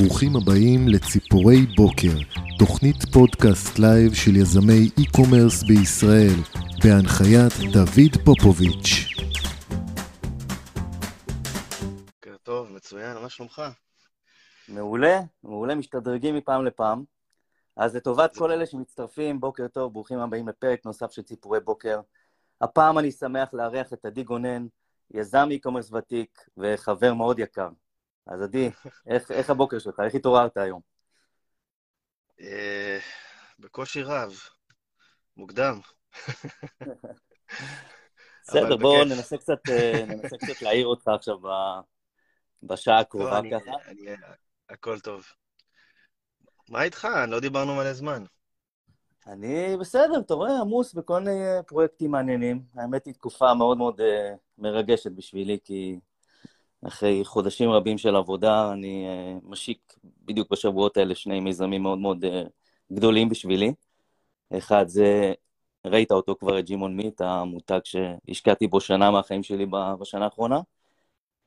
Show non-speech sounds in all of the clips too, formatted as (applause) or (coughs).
ברוכים הבאים לציפורי בוקר, תוכנית פודקאסט לייב של יזמי e-commerce בישראל, בהנחיית דוד פופוביץ'. בוקר טוב, מצוין, מה שלומך? מעולה, מעולה, משתדרגים מפעם לפעם. אז לטובת כל אלה שמצטרפים, בוקר טוב, ברוכים הבאים לפרק נוסף של ציפורי בוקר. הפעם אני שמח לארח את עדי גונן, יזם e-commerce ותיק וחבר מאוד יקר. אז עדי, איך, איך הבוקר שלך? איך התעוררת היום? אה, בקושי רב, מוקדם. (laughs) בסדר, בואו ננסה קצת, אה, ננסה קצת להעיר אותך עכשיו בשעה הקרובה לא, אני- ככה. הכל טוב. מה איתך? לא דיברנו מלא זמן. אני בסדר, אתה רואה, עמוס בכל מיני פרויקטים מעניינים. האמת היא תקופה מאוד מאוד אה, מרגשת בשבילי, כי אחרי חודשים רבים של עבודה, אני אה, משיק בדיוק בשבועות האלה שני מיזמים מאוד מאוד אה, גדולים בשבילי. אחד זה, ראית אותו כבר, את ג'ימון מיט, המותג שהשקעתי בו שנה מהחיים שלי בשנה האחרונה.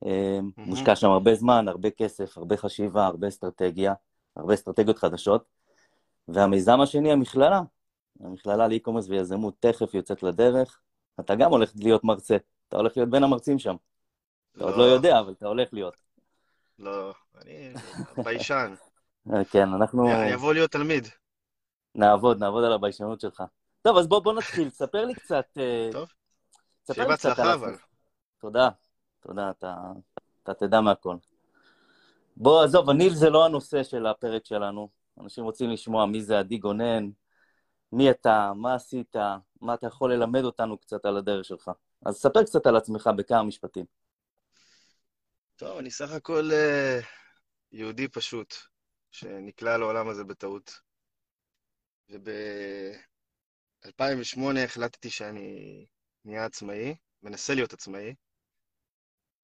אה, מושקע שם הרבה זמן, הרבה כסף, הרבה חשיבה, הרבה אסטרטגיה, הרבה אסטרטגיות חדשות. והמיזם השני, המכללה. המכללה לאי-קומרס ויזמות תכף יוצאת לדרך. אתה גם הולך להיות מרצה, אתה הולך להיות בין המרצים שם. אתה עוד לא יודע, אבל אתה הולך להיות. לא, אני ביישן. כן, אנחנו יבוא להיות תלמיד. נעבוד, נעבוד על הביישנות שלך. טוב, אז בוא, בוא נתחיל, ספר לי קצת... אה, טוב, שיהיה בהצלחה אבל. תודה, תודה, אתה, אתה תדע מהכל. בוא, עזוב, הניל זה לא הנושא של הפרק שלנו. אנשים רוצים לשמוע מי זה עדי גונן, מי אתה, מה עשית, מה אתה יכול ללמד אותנו קצת על הדרך שלך. אז ספר קצת על עצמך בכמה משפטים. טוב, אני סך הכל אה, יהודי פשוט, שנקלע לעולם הזה בטעות. וב-2008 החלטתי שאני נהיה עצמאי, מנסה להיות עצמאי,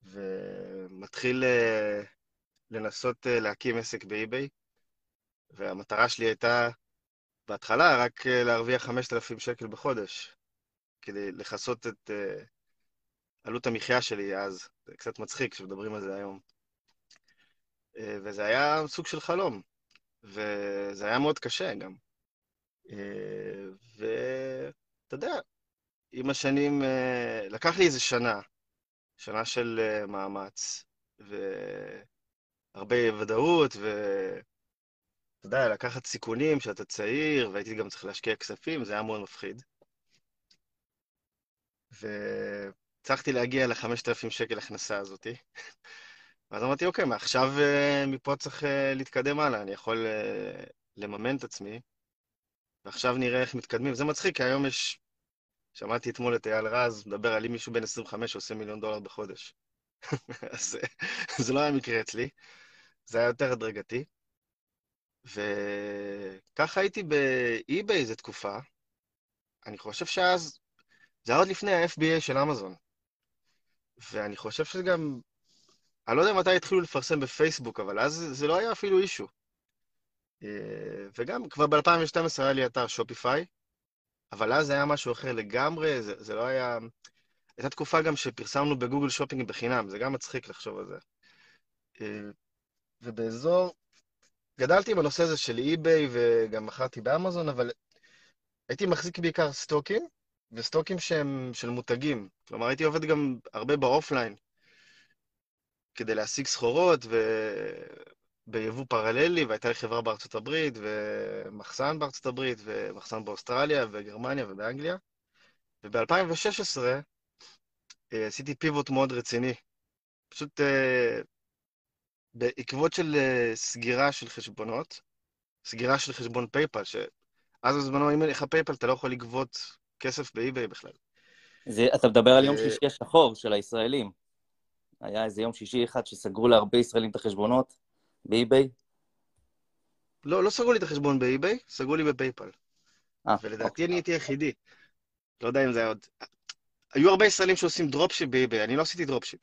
ומתחיל אה, לנסות אה, להקים עסק באי-ביי, והמטרה שלי הייתה בהתחלה רק להרוויח 5,000 שקל בחודש, כדי לכסות את עלות המחיה שלי אז. זה קצת מצחיק כשמדברים על זה היום. אה, וזה היה סוג של חלום, וזה היה מאוד קשה גם. אה, ואתה יודע, עם השנים, אה, לקח לי איזה שנה, שנה של מאמץ, והרבה ודאות, ואתה יודע, לקחת סיכונים כשאתה צעיר, והייתי גם צריך להשקיע כספים, זה היה מאוד מפחיד. והצלחתי להגיע ל-5,000 שקל הכנסה הזאתי. (laughs) ואז אמרתי, אוקיי, מעכשיו, אה, מפה צריך אה, להתקדם הלאה, אני יכול אה, לממן את עצמי, ועכשיו נראה איך מתקדמים. זה מצחיק, כי היום יש... שמעתי אתמול את אייל רז מדבר על אם מישהו בן 25 שעושה מיליון דולר בחודש. (laughs) אז (laughs) זה לא היה מקרה אצלי, זה היה יותר הדרגתי. וככה הייתי באי-ביי איזה תקופה. אני חושב שאז, זה היה עוד לפני ה-FBA של אמזון. ואני חושב שזה גם, אני לא יודע מתי התחילו לפרסם בפייסבוק, אבל אז זה לא היה אפילו אישו. אה, וגם כבר ב-2012 היה לי אתר Shopify, אבל אז זה היה משהו אחר לגמרי, זה, זה לא היה... הייתה תקופה גם שפרסמנו בגוגל שופינג בחינם, זה גם מצחיק לחשוב על זה. אה, ובאזור... גדלתי עם הנושא הזה של eBay וגם מכרתי באמזון, אבל הייתי מחזיק בעיקר סטוקים, וסטוקים שהם של מותגים. כלומר, הייתי עובד גם הרבה ב offline, כדי להשיג סחורות וביבוא פרללי, והייתה לי חברה בארצות הברית, ומחסן בארצות הברית, ומחסן באוסטרליה, וגרמניה ובאנגליה. וב-2016 אה, עשיתי pivot מאוד רציני. פשוט אה, בעקבות של אה, סגירה של חשבונות, סגירה של חשבון PayPal, שאז בזמנו, אם אין לך PayPal, אתה לא יכול לגבות כסף ב eBay בכלל. זה, אתה מדבר על יום אה, שישי השחור של הישראלים. היה איזה יום שישי אחד שסגרו להרבה ישראלים את החשבונות ב eBay. לא, לא סגרו לי את החשבון ב eBay, סגרו לי ב PayPal. אה, ולדעתי אני הייתי היחידי. לא יודע אם זה היה עוד... היו הרבה ישראלים שעושים dropship ב eBay, אני לא עשיתי dropship.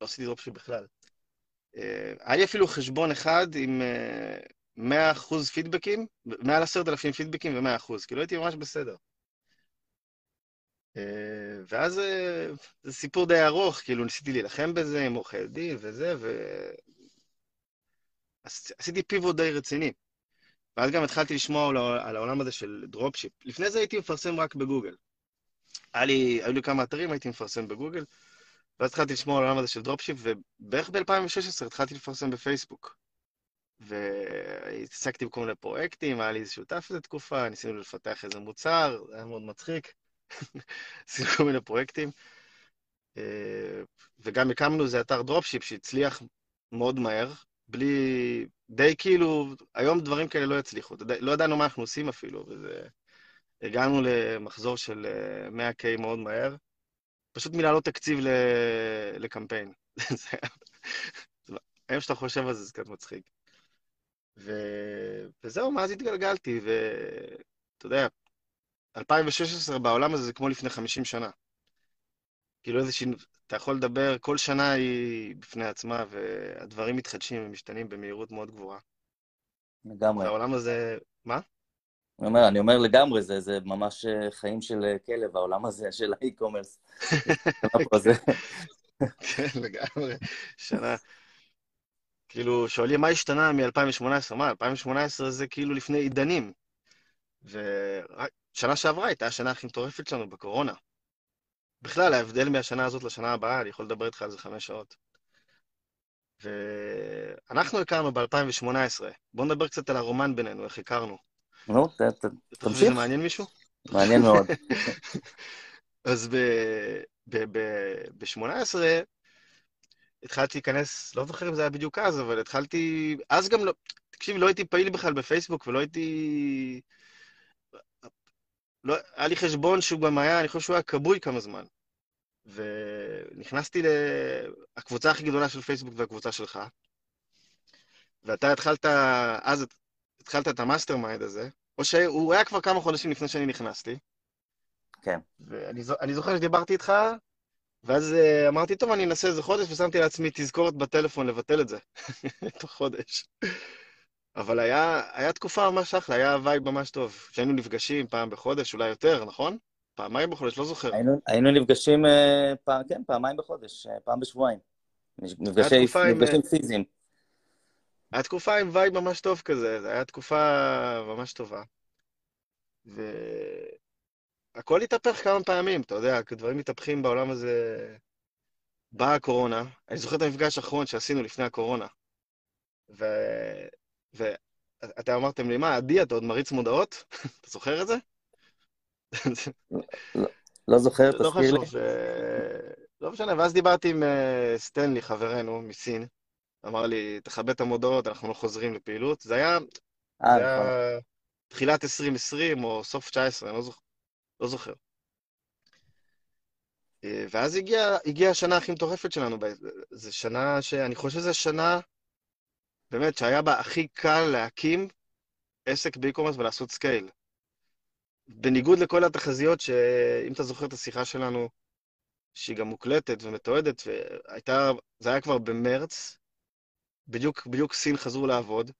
לא עשיתי dropship בכלל. אה, היה לי אפילו חשבון אחד עם אה, 100% פידבקים, מעל 10,000 פידבקים ו-100%, כאילו הייתי ממש בסדר. אה, ואז אה, זה סיפור די ארוך, כאילו ניסיתי להילחם בזה עם עורכי דין וזה, ו... עשיתי pivot די רציני. ואז גם התחלתי לשמוע על העולם הזה של dropship. לפני זה הייתי מפרסם רק בגוגל. היה לי, היו לי כמה אתרים, הייתי מפרסם בגוגל, ואז התחלתי לשמוע על העולם הזה של dropship, ובערך ב-2016 התחלתי לפרסם בפייסבוק. והתעסקתי בכל מיני פרויקטים, היה לי איזה שותף איזה תקופה, ניסינו לפתח איזה מוצר, זה היה מאוד מצחיק. (laughs) עשינו כל מיני פרויקטים. אה, וגם הקמנו איזה אתר דרופשיפ שהצליח מאוד מהר, בלי... די כאילו, היום דברים כאלה לא יצליחו. לא ידענו מה אנחנו עושים אפילו, וזה... הגענו למחזור של 100K אה, מאוד מהר, פשוט מלהעלות תקציב לקמפיין. (laughs) היום שאתה חושב על זה, זה קצת מצחיק. ו... וזהו, מאז התגלגלתי, ואתה יודע, 2016 בעולם הזה זה כמו לפני 50 שנה. כאילו איזה שינוי, אתה יכול לדבר, כל שנה היא בפני עצמה, והדברים מתחדשים ומשתנים במהירות מאוד גבוהה. לגמרי. והעולם הזה, מה? אני אומר, אני אומר לגמרי, זה, זה ממש אה, חיים של אה, כלב, העולם הזה של האי-קומרס. (laughs) כן, לגמרי. שנה. כאילו, שואלים מה השתנה מ-2018? מה, 2018 זה כאילו לפני עידנים. ושנה שעברה הייתה השנה הכי מטורפת שלנו בקורונה. בכלל, ההבדל מהשנה הזאת לשנה הבאה, אני יכול לדבר איתך על זה חמש שעות. ואנחנו הכרנו ב-2018. בואו נדבר קצת על הרומן בינינו, איך הכרנו. נו, תמשיך. שזה מעניין מישהו? מעניין מאוד. (laughs) אז ב-18 התחלתי להיכנס, לא זוכר אם זה היה בדיוק אז, אבל התחלתי... אז גם לא... תקשיב, לא הייתי פעיל בכלל בפייסבוק ולא הייתי... לא, היה לי חשבון שהוא גם היה, אני חושב שהוא היה כבוי כמה זמן. ונכנסתי לקבוצה הכי גדולה של פייסבוק והקבוצה שלך, ואתה התחלת, אז התחלת את ה mastermind הזה, או שהוא היה כבר כמה חודשים לפני שאני נכנסתי. כן. ואני זוכר שדיברתי איתך, ואז אה, אמרתי, טוב, אני אנסה איזה חודש, ושמתי לעצמי תזכורת בטלפון לבטל את זה, (laughs) תוך חודש. אבל היה, היה תקופה ממש אחלה, היה וייב ממש טוב. שהיינו נפגשים פעם בחודש, אולי יותר, נכון? פעמיים בחודש, לא זוכר. היינו, היינו נפגשים, אה, פעם, כן, פעמיים בחודש, אה, פעם בשבועיים. נפגשי, נפגשים פיזיים. היה תקופה עם וייב ממש טוב כזה, זו הייתה תקופה ממש טובה. והכל התהפך כמה פעמים, אתה יודע, דברים מתהפכים בעולם הזה. באה הקורונה, אני זוכר את המפגש האחרון שעשינו לפני הקורונה. ו... ואתם אמרתם לי, מה, עדי, אתה עוד מריץ מודעות? (laughs) אתה זוכר את זה? לא זוכר, לא תזכיר לי. לא משנה, ואז דיברתי עם אה, סטנלי, חברנו, מסין. אמר לי, תכבד את המודעות, אנחנו לא חוזרים לפעילות. זה היה, אה, זה היה נכון. תחילת 2020 או סוף 19, אני לא זוכר. לא זוכר. אה, ואז הגיעה הגיע השנה הכי מטורפת שלנו. זו שנה שאני חושב שזו שנה, באמת, שהיה בה הכי קל להקים עסק ב e-commerce ולעשות scale. בניגוד לכל התחזיות, שאם אתה זוכר את השיחה שלנו, שהיא גם מוקלטת ומתועדת, והייתה, זה היה כבר במרץ, בדיוק, בדיוק סין חזרו לעבוד,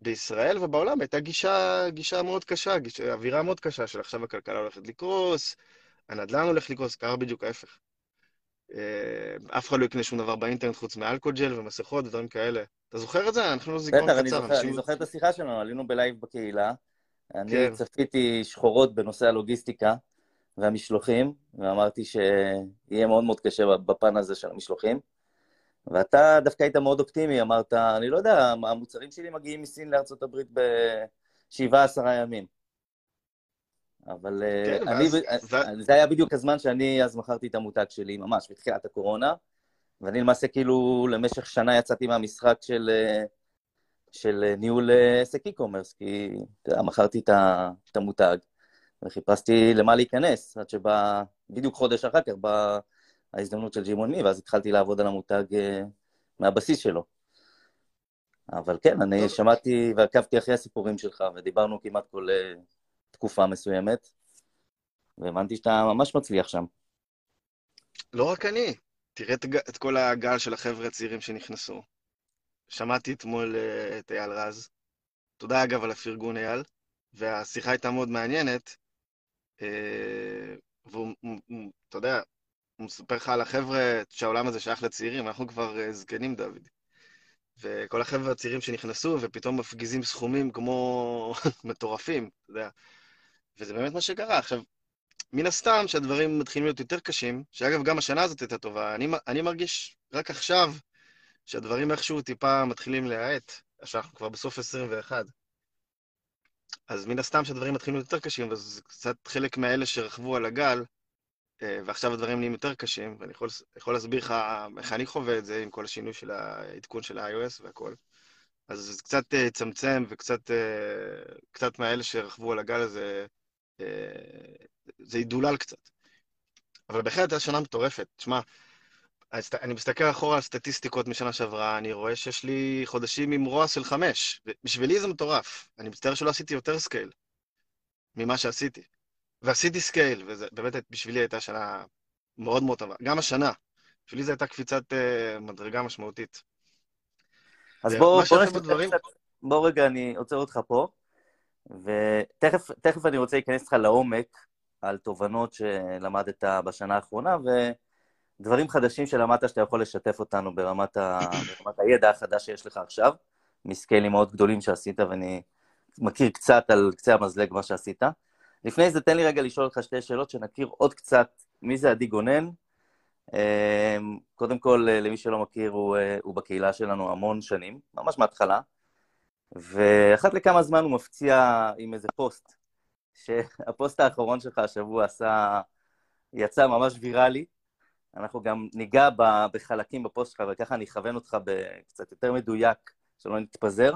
ובישראל ובעולם הייתה גישה, גישה מאוד קשה, גישה, אווירה מאוד קשה של עכשיו הכלכלה הולכת לקרוס, הנדל"ן הולך לקרוס, קרה בדיוק ההפך. אה, אף אחד לא יקנה שום דבר באינטרנט חוץ מאלכוג'ל ומסכות ודברים כאלה. אתה זוכר את זה? אנחנו לא זיכרון קצר. בטח, אני, אני זוכר את השיחה שלנו, עלינו בלייב בקהילה. אני כן. צפיתי שחורות בנושא הלוגיסטיקה והמשלוחים, ואמרתי שיהיה מאוד מאוד קשה בפן הזה של המשלוחים. ואתה דווקא היית מאוד אופטימי, אמרת, אני לא יודע, המוצרים שלי מגיעים מסין לארצות הברית בשבעה, עשרה ימים. אבל אה, כן, אני, ואז, אה, זה היה בדיוק הזמן שאני אז מכרתי את המותג שלי, ממש, בתחילת הקורונה, ואני למעשה כאילו למשך שנה יצאתי מהמשחק של, אה, של ניהול עסק e-commerce, כי אתה מכרתי את המותג, וחיפשתי למה להיכנס, עד שבא, בדיוק חודש אחר כך, בא ההזדמנות של ג'ימון מי, ואז התחלתי לעבוד על המותג מהבסיס שלו. אבל כן, אני שמעתי ועקבתי אחרי הסיפורים שלך, ודיברנו כמעט כל תקופה מסוימת, והבנתי שאתה ממש מצליח שם. לא רק אני, תראה את, את כל הגל של החבר'ה הצעירים שנכנסו. שמעתי אתמול uh, את אייל רז. תודה אגב על הפרגון אייל, והשיחה הייתה מאוד מעניינת. והוא, אתה יודע, הוא מספר לך על החבר'ה שהעולם הזה שייך לצעירים, אנחנו כבר uh, זקנים, דוד. וכל החבר'ה הצעירים שנכנסו, ופתאום מפגיזים סכומים כמו (laughs) מטורפים, אתה יודע. וזה באמת מה שקרה. עכשיו, מן הסתם שהדברים מתחילים להיות יותר קשים, שאגב, גם השנה הזאת הייתה טובה, אני, אני מרגיש רק עכשיו שהדברים איכשהו טיפה מתחילים להאט, שאנחנו כבר בסוף 21. אז מן הסתם שהדברים מתחילים להיות יותר קשים, וזה קצת חלק מהאלה שרכבו על הגל, אה, ועכשיו הדברים נהיים יותר קשים, ואני יכול, יכול להסביר לך איך אני חווה את זה עם כל השינוי של העדכון של ה-iOS והכל. אז זה קצת אה, צמצם וקצת אה, קצת מהאלה שרכבו על הגל הזה, זה ידולל קצת. אבל בהחלט הייתה שנה מטורפת. תשמע, אני מסתכל אחורה על סטטיסטיקות משנה שעברה, אני רואה שיש לי חודשים עם ROAS של חמש. בשבילי זה מטורף. אני מצטער שלא עשיתי יותר scale ממה שעשיתי. ועשיתי scale, וזה באמת בשבילי הייתה שנה מאוד מאוד טובה. גם השנה. בשבילי זו הייתה קפיצת אה, מדרגה משמעותית. אז בוא, בוא נשמע בדברים... בוא רגע, אני עוצר אותך פה, ותכף אני רוצה להיכנס איתך לעומק על תובנות שלמדת בשנה האחרונה, ודברים חדשים שלמדת שאתה יכול לשתף אותנו ברמת, ה... (coughs) ברמת הידע החדש שיש לך עכשיו, מסקיילים מאוד גדולים שעשית, ואני מכיר קצת על קצה המזלג מה שעשית. לפני זה, תן לי רגע לשאול אותך שתי שאלות, שנכיר עוד קצת מי זה עדי גונן. אמ, קודם כל, למי שלא מכיר, הוא, אה, הוא בקהילה שלנו המון שנים, ממש מההתחלה, ואחת לכמה זמן הוא מפציע עם איזה פוסט, שהפוסט האחרון שלך השבוע עשה, יצא ממש ויראלי. אנחנו גם ניגע בחלקים בפוסט שלך, וככה אני אכוון אותך בקצת יותר מדויק, שלא נתפזר,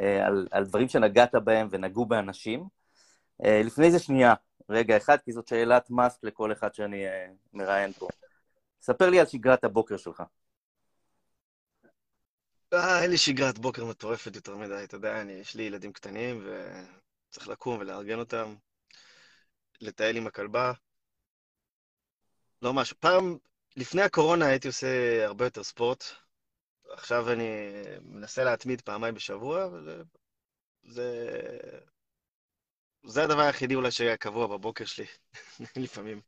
אה, על, על דברים שנגעת בהם ונגעו באנשים. אה, לפני זה שנייה, רגע אחד, כי זאת שאלת must ask לכל אחד שאני אה, מראיין פה. ספר לי על שגרת הבוקר שלך. אה, אין לי שגרת בוקר מטורפת יותר מדי, אתה יודע, אני, יש לי ילדים קטנים וצריך לקום ולארגן אותם, לטייל עם הכלבה. לא משהו. פעם, לפני הקורונה הייתי עושה הרבה יותר ספורט. עכשיו אני מנסה להתמיד פעמיים בשבוע, וזה... זה הדבר היחידי אולי שהיה קבוע בבוקר שלי, (laughs) לפעמים.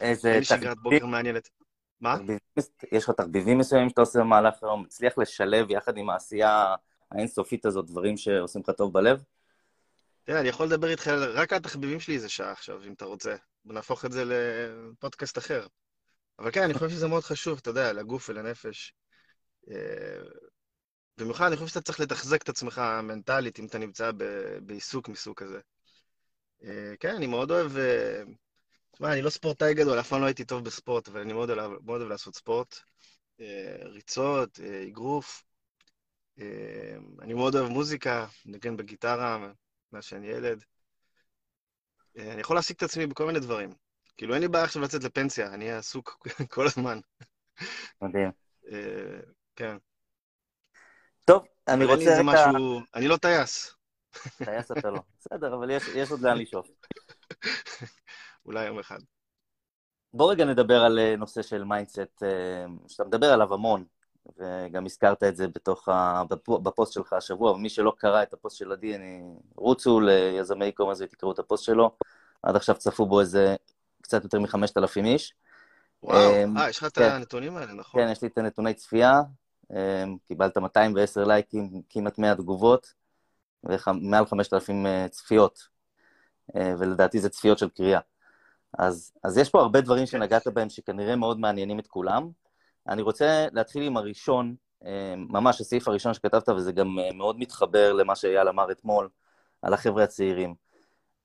איזה... אין לי שגרת בוקר מעניינת. מה? יש לך תחביבים מסוימים שאתה עושה במהלך היום? מצליח לשלב יחד עם העשייה האינסופית הזאת דברים שעושים לך טוב בלב? תראה, אני יכול לדבר איתך רק על התחביבים שלי איזה שעה עכשיו, אם אתה רוצה. ונהפוך את זה לפודקאסט אחר. אבל כן, אני חושב שזה מאוד חשוב, אתה יודע, לגוף ולנפש. אה, במיוחד, אני חושב שאתה צריך לתחזק את עצמך מנטלית אם אתה נמצא בעיסוק מסוג כזה. אה, כן, אני מאוד אוהב... אה, תשמע, אני לא ספורטאי גדול, אף פעם לא הייתי טוב בספורט, אבל אני מאוד אוהב, מאוד אוהב לעשות ספורט. אה, ריצות, אגרוף. אני מאוד אוהב מוזיקה, נגן בגיטרה מאז שאני ילד. אני יכול להעסיק את עצמי בכל מיני דברים. כאילו, אין לי בעיה עכשיו לצאת לפנסיה, אני אהיה עסוק (laughs) כל הזמן. מדהים. כן. טוב, אני רוצה רגע... משהו... אני לא טייס. טייס אתה לא. בסדר, אבל יש, יש עוד לאן לשאוף. אולי יום אחד. בוא רגע נדבר על אה, נושא של mindset, אה, שאתה מדבר עליו המון, וגם הזכרת את זה בתוך ה... בפוסט שלך השבוע, ומי שלא קרא את הפוסט של עדי, אני... רוצו ליזמי eCommerce ותקראו את הפוסט שלו. עד עכשיו צפו בו איזה קצת יותר מחמשת אלפים איש. וואו, אה, אה יש לך את כן. הנתונים האלה, נכון? כן, יש לי את הנתוני צפייה. קיבלת 210 לייקים, כמעט 100 תגובות. ומעל 5,000 אה, צפיות, אה, ולדעתי זה צפיות של קריאה. אז, אז יש פה הרבה דברים שנגעת בהם שכנראה מאוד מעניינים את כולם. אני רוצה להתחיל עם הראשון, אה, ממש הסעיף הראשון שכתבת, וזה גם מאוד מתחבר למה שאייל אמר אתמול על החבר'ה הצעירים.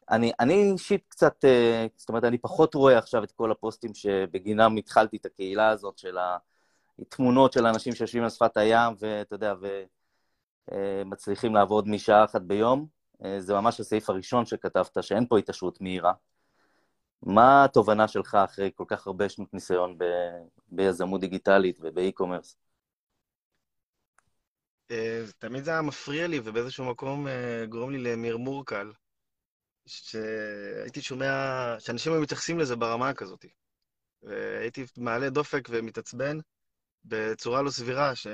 אני, אישית קצת, זאת אומרת, אני פחות רואה עכשיו את כל הפוסטים שבגינם התחלתי את הקהילה הזאת של התמונות של אנשים שיושבים על שפת הים, ואתה יודע, ו... אה, מצליחים לעבוד משעה אחת ביום. אה, זה ממש הסעיף הראשון שכתבת, שאין פה התעשרות מהירה. מה התובנה שלך אחרי כל כך הרבה שנות ניסיון ב... ביזמות דיגיטלית ובאי-קומרס? אה, תמיד זה היה מפריע לי, ובאיזשהו מקום גורם לי למרמור קל, שהייתי שומע שאנשים היו מתייחסים לזה ברמה כזאת. והייתי מעלה דופק ומתעצבן בצורה לא סבירה, ש...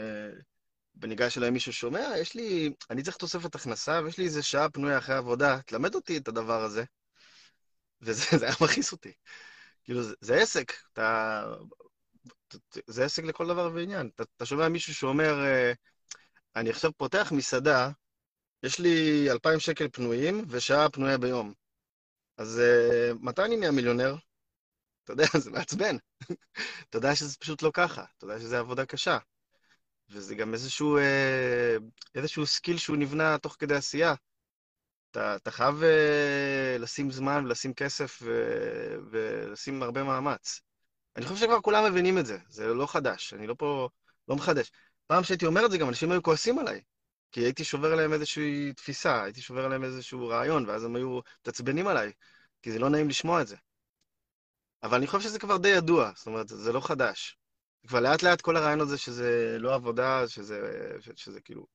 וניגש אליי מישהו שומע, יש לי, אני צריך תוספת הכנסה, ויש לי איזה שעה פנויה אחרי עבודה, תלמד אותי את הדבר הזה. וזה (laughs) היה מכעיס אותי. כאילו, זה, זה עסק, אתה... זה עסק לכל דבר ועניין. אתה, אתה שומע מישהו שאומר, אה, אני עכשיו פותח מסעדה, יש לי 2,000 שקל פנויים ושעה פנויה ביום. אז אה, מתי אני נהיה מיליונר? אתה יודע, (laughs) זה מעצבן. אתה יודע שזה פשוט לא ככה, אתה יודע שזו עבודה קשה. וזה גם איזשהו, אה, איזשהו skill שהוא נבנה תוך כדי עשייה. אתה, אתה חייב אה, לשים זמן ולשים כסף ו, ולשים הרבה מאמץ. אני חושב שכבר כולם מבינים את זה, זה לא חדש, אני לא פה, לא מחדש. פעם שהייתי אומר את זה, גם אנשים היו כועסים עליי. כי הייתי שובר להם איזושהי תפיסה, הייתי שובר להם איזשהו רעיון, ואז הם היו מתעצבנים עליי, כי זה לא נעים לשמוע את זה. אבל אני חושב שזה כבר די ידוע, זאת אומרת, זה לא חדש. כבר לאט לאט כל הרעיון הזה שזה לא עבודה, שזה, שזה כאילו,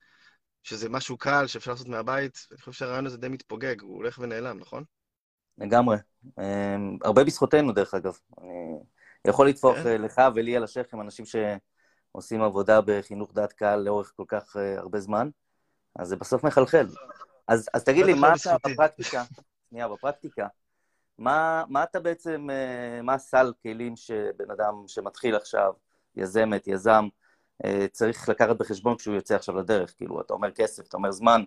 שזה משהו קל שאפשר לעשות מהבית, אני חושב שהרעיון הזה די מתפוגג, הוא הולך ונעלם, נכון? לגמרי. אמ, הרבה בזכותנו, דרך אגב. אני יכול לטפוח כן. אה, לך ולי על השכם אנשים שעושים עבודה בחינוך דעת קהל לאורך כל כך אה, הרבה זמן, אז זה בסוף מחלחל. אז, אז תגיד לי, מה אתה בפרקטיקה, שנייה, בפרקטיקה, מה, מה אתה בעצם, אה, מה הסל כלים שבן אדם שמתחיל עכשיו, יזמת, יזם, אה, צריך לקחת בחשבון כשהוא יוצא עכשיו לדרך. כאילו, אתה אומר כסף, אתה אומר זמן,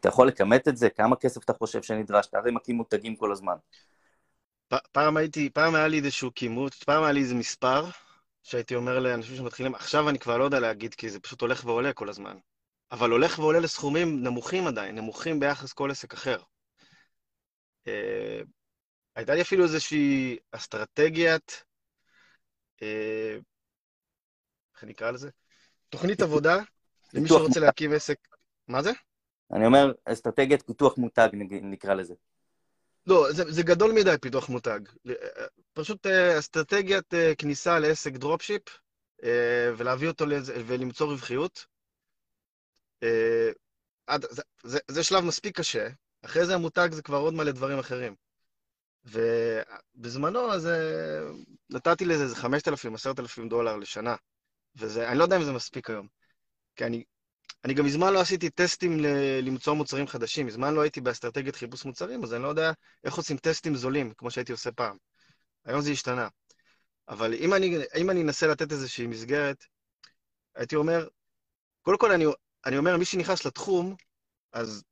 אתה יכול לכמת את זה? כמה כסף אתה חושב שנדרש? אתה הרי מקים מותגים כל הזמן. פעם הייתי, פעם היה לי איזשהו כימות, פעם היה לי איזה מספר, שהייתי אומר לאנשים שמתחילים, עכשיו אני כבר לא יודע להגיד, כי זה פשוט הולך ועולה כל הזמן. אבל הולך ועולה לסכומים נמוכים עדיין, נמוכים ביחס כל עסק אחר. אה, הייתה לי אפילו איזושהי אסטרטגיית אה, איך אני אקרא לזה? תוכנית עבודה למי שרוצה להקים עסק. מה זה? אני אומר, אסטרטגיית פיתוח מותג, נקרא לזה. לא, זה, זה גדול מדי, פיתוח מותג. פשוט אה, אסטרטגיית אה, כניסה לעסק דרופשיפ, אה, ולהביא אותו לזה, ולמצוא רווחיות. עד, זה, זה, זה שלב מספיק קשה, אחרי זה המותג זה כבר עוד מלא דברים אחרים. ובזמנו, אז נתתי לזה איזה 5,000, 10,000 דולר לשנה. וזה, אני לא יודע אם זה מספיק היום. כי אני, אני גם מזמן לא עשיתי טסטים ל, למצוא מוצרים חדשים, מזמן לא הייתי באסטרטגיית חיפוש מוצרים, אז אני לא יודע איך עושים טסטים זולים, כמו שהייתי עושה פעם. היום זה השתנה. אבל אם אני, אם אני אנסה לתת איזושהי מסגרת, הייתי אומר, קודם כל אני, אני אומר, מי שנכנס לתחום, אז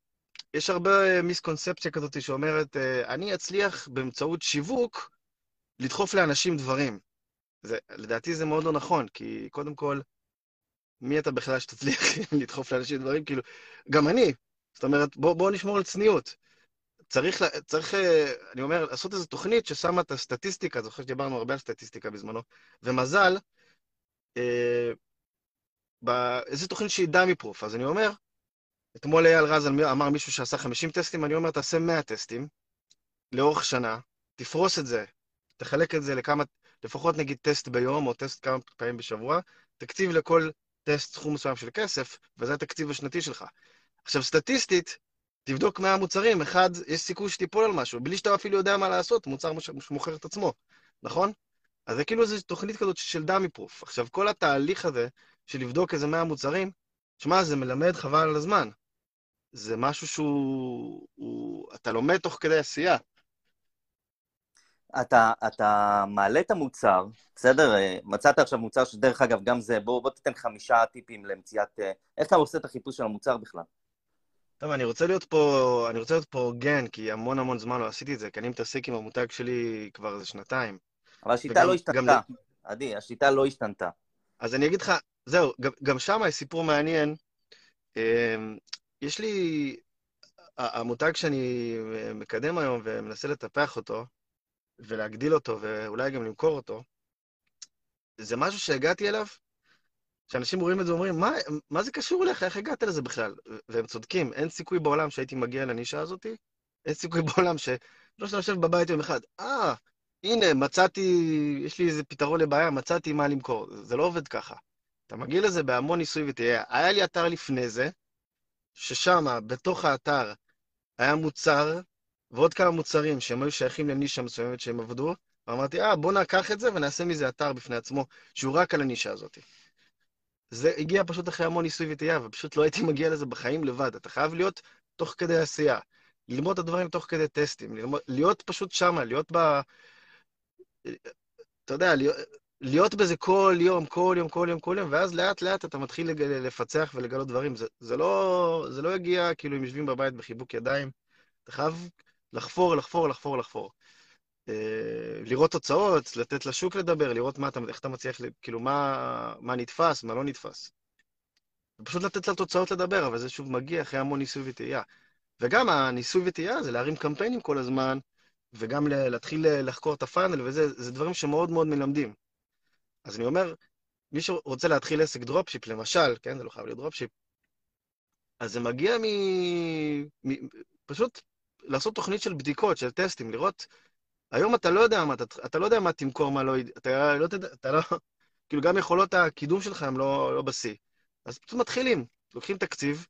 יש הרבה מיסקונספציה כזאת שאומרת, אה, אני אצליח באמצעות שיווק לדחוף לאנשים דברים. זה, לדעתי זה מאוד לא נכון, כי קודם כל, מי אתה בכלל שתצליח (laughs) לדחוף לאנשים דברים? כאילו, גם אני. זאת אומרת, בואו בוא נשמור על צניעות. צריך, צריך, אה, אני אומר, לעשות איזו תוכנית ששמה את הסטטיסטיקה, זוכר שדיברנו הרבה על סטטיסטיקה בזמנו, ומזל, אה, איזו תוכנית שהיא דמי פרוף. אז אני אומר, אתמול אייל רז אמר מישהו שעשה 50 טסטים, אני אומר, תעשה 100 טסטים לאורך שנה, תפרוס את זה, תחלק את זה לכמה, לפחות נגיד טסט ביום או טסט כמה פעמים בשבוע, תקציב לכל טסט סכום מסוים של כסף, וזה התקציב השנתי שלך. עכשיו, סטטיסטית, תבדוק 100 מוצרים, אחד, יש סיכוי שתיפול על משהו, בלי שאתה אפילו יודע מה לעשות, מוצר שמוכר את עצמו, נכון? אז זה כאילו איזו תוכנית כזאת של דמי פרוף. עכשיו, כל התהליך הזה של לבדוק איזה 100 מוצרים, שמע, זה מלמד חבל על הזמן. זה משהו שהוא... הוא, אתה לומד תוך כדי עשייה. אתה, אתה מעלה את המוצר, בסדר? מצאת עכשיו מוצר שדרך אגב, גם זה, בוא, בוא תיתן חמישה טיפים למציאת... אה, איך אתה עושה את החיפוש של המוצר בכלל? טוב, אני רוצה להיות פה, אני רוצה להיות פה הוגן, כי המון המון זמן לא עשיתי את זה, כי אני מתעסק עם המותג שלי כבר איזה שנתיים. אבל השיטה וגם, לא השתנתה, עדי, גם... השיטה לא השתנתה. אז אני אגיד לך, זהו, גם, גם שם יש סיפור מעניין. אמ, יש לי, המותג שאני מקדם היום ומנסה לטפח אותו, ולהגדיל אותו, ואולי גם למכור אותו, זה משהו שהגעתי אליו, שאנשים רואים את זה ואומרים, מה, מה זה קשור אליך? איך הגעת לזה בכלל? והם צודקים, אין סיכוי בעולם שהייתי מגיע לנישה הזאת, אין סיכוי (laughs) בעולם ש... לא שאתה יושב בבית יום אחד, אה, הנה, מצאתי, יש לי איזה פתרון לבעיה, מצאתי מה למכור. זה לא עובד ככה. אתה מגיע לזה בהמון ניסוי וטעייה. היה לי אתר לפני זה, ששם, בתוך האתר, היה מוצר ועוד כמה מוצרים שהם היו שייכים לנישה מסוימת שהם עבדו, ואמרתי, אה, בוא נקח את זה ונעשה מזה אתר בפני עצמו, שהוא רק על הנישה הזאת. זה הגיע פשוט אחרי המון ניסוי וטעייה, ופשוט לא הייתי מגיע לזה בחיים לבד. אתה חייב להיות תוך כדי עשייה, ללמוד את הדברים תוך כדי טסטים, ללמוד, להיות פשוט שמה, להיות ב... אתה יודע, להיות, להיות בזה כל יום, כל יום, כל יום, כל יום, ואז לאט לאט אתה מתחיל לג... לפצח ולגלות דברים. זה, זה, לא, זה לא יגיע כאילו אם יושבים בבית בחיבוק ידיים. אתה חייב לחפור, לחפור, לחפור, לחפור. אה, לראות תוצאות, לתת לשוק לדבר, לראות מה אתה, איך אתה מצליח, כאילו, מה, מה נתפס, מה לא נתפס. פשוט לתת לתוצאות לדבר, אבל זה שוב מגיע אחרי המון ניסוי וטעייה. וגם הניסוי וטעייה זה להרים קמפיינים כל הזמן, וגם להתחיל לחקור את ה funnel, וזה זה דברים שמאוד מאוד מלמדים. אז אני אומר, מי שרוצה להתחיל עסק dropship, למשל, כן, זה לא חייב להיות dropship, אז זה מגיע מ... מ... פשוט לעשות תוכנית של בדיקות, של טסטים, לראות... היום אתה לא יודע מה, אתה, אתה לא יודע מה תמכור, מה לא... אתה לא תדע, אתה לא... כאילו, גם יכולות הקידום שלך הם לא, לא בשיא. אז פשוט מתחילים, לוקחים תקציב,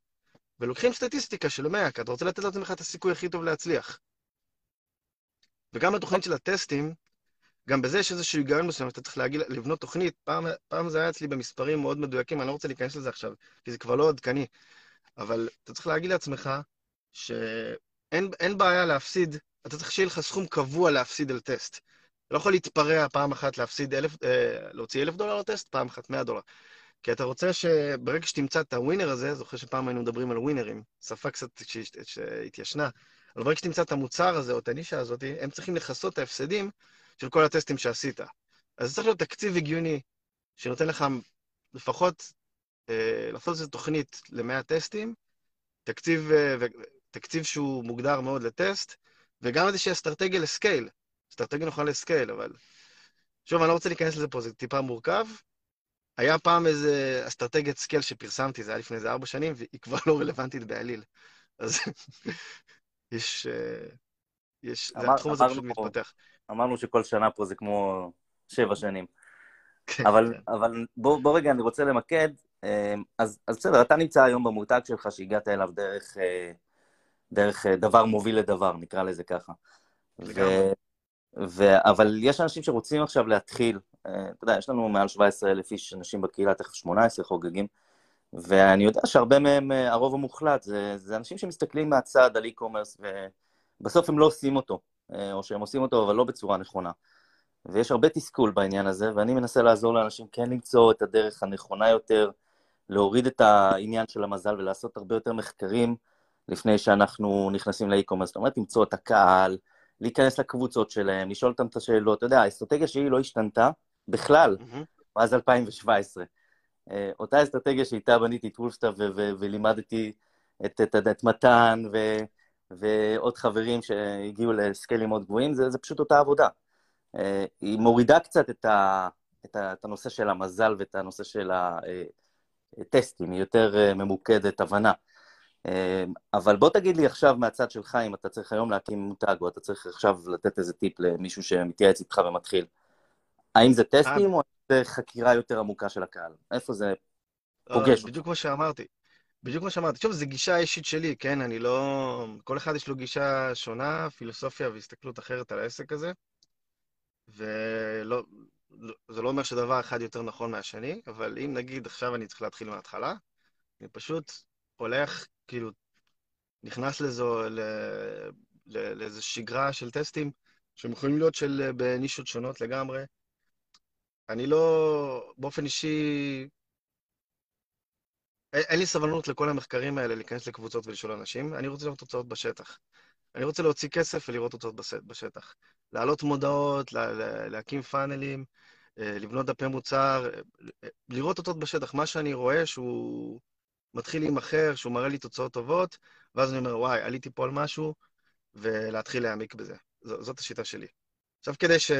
ולוקחים סטטיסטיקה של 100, כי אתה רוצה לתת לעצמך את הסיכוי הכי טוב להצליח. וגם בתוכנית של הטסטים, גם בזה יש איזשהו היגיון מסוים, אתה צריך להגיד, לבנות תוכנית. פעם, פעם זה היה אצלי במספרים מאוד מדויקים, אני לא רוצה להיכנס לזה עכשיו, כי זה כבר לא עדכני. אבל אתה צריך להגיד לעצמך שאין בעיה להפסיד, אתה צריך שיהיה לך סכום קבוע להפסיד על טסט. אתה לא יכול להתפרע פעם אחת להפסיד אלף, אה, להוציא אלף דולר על טסט, פעם אחת מאה דולר. כי אתה רוצה שברגע שתמצא את הווינר הזה, זוכר שפעם היינו מדברים על ווינרים, שפה קצת שהתיישנה, אבל ברגע שתמצא את המוצר הזה או את הנישה הזאת, הם צריכים לכסות את ההפסדים של כל הטסטים שעשית. אז זה צריך להיות תקציב הגיוני, שנותן לך לפחות אה, לעשות איזו תוכנית ל-100 טסטים, תקציב, אה, תקציב שהוא מוגדר מאוד לטסט, וגם איזושהי אסטרטגיה ל scale. אסטרטגיה נכונה ל scale, אבל... שוב, אני לא רוצה להיכנס לזה פה, זה טיפה מורכב. היה פעם איזה אסטרטגיית scale שפרסמתי, זה היה לפני איזה ארבע שנים, והיא כבר לא רלוונטית בעליל. אז (laughs) יש... אה, יש... אמר, התחום הזה פשוט מתפתח. אמרנו שכל שנה פה זה כמו שבע שנים. כן, אבל, כן. אבל בוא, בוא רגע, אני רוצה למקד. אה, אז, אז בסדר, אתה נמצא היום במותג שלך שהגעת אליו דרך, אה, דרך דבר מוביל לדבר, נקרא לזה ככה. ו, ו, אבל יש אנשים שרוצים עכשיו להתחיל, אתה יודע, יש לנו מעל 17 אלף איש, אנשים בקהילה, תכף 18 חוגגים, ואני יודע שהרבה מהם, אה, הרוב המוחלט, זה, זה אנשים שמסתכלים מהצד על e-commerce, ובסוף הם לא עושים אותו, אה, או שהם עושים אותו, אבל לא בצורה נכונה. ויש הרבה תסכול בעניין הזה, ואני מנסה לעזור לאנשים כן למצוא את הדרך הנכונה יותר, להוריד את העניין של המזל ולעשות הרבה יותר מחקרים לפני שאנחנו נכנסים ל e-commerce. זאת אומרת, למצוא את הקהל, להיכנס לקבוצות שלהם, לשאול אותם את השאלות. אתה יודע, האסטרטגיה שלי לא השתנתה בכלל אמ-המ. מאז 2017. אה, אותה אסטרטגיה שאיתה בניתי את וולפסטאפ ולימדתי את, את, את, את מתן ו, ועוד חברים שהגיעו לסקיילים מאוד גבוהים, זה, זה פשוט אותה עבודה. אה, היא מורידה קצת את, ה, את, ה, את הנושא של המזל ואת הנושא של הטסטים, היא יותר ממוקדת הבנה. אבל בוא תגיד לי עכשיו מהצד שלך, אם אתה צריך היום להקים מותג, או אתה צריך עכשיו לתת איזה טיפ למישהו שמתייעץ איתך ומתחיל. האם זה טסטים או זה חקירה יותר עמוקה של הקהל? איפה זה פוגש? בדיוק כמו שאמרתי. בדיוק כמו שאמרתי. שוב, זו גישה אישית שלי, כן? אני לא... כל אחד יש לו גישה שונה, פילוסופיה והסתכלות אחרת על העסק הזה. ולא... זה לא אומר שדבר אחד יותר נכון מהשני, אבל אם נגיד עכשיו אני צריך להתחיל מההתחלה, אני פשוט הולך, כאילו, נכנס לזו, לאיזו שגרה של טסטים, שהם יכולים להיות של, בנישות שונות לגמרי. אני לא, באופן אישי, אין לי סבלנות לכל המחקרים האלה להיכנס לקבוצות ולשאול אנשים, אני רוצה לראות תוצאות בשטח. אני רוצה להוציא כסף ולראות תוצאות בשטח. להעלות מודעות, לה, להקים פאנלים, אה, לבנות דפי מוצר, אה, לראות תוצאות בשטח. מה שאני רואה שהוא מתחיל להימכר, שהוא מראה לי תוצאות טובות, ואז אני אומר, וואי, עליתי פה על משהו, ולהתחיל להעמיק בזה. ז, זאת השיטה שלי. עכשיו, כדי ש...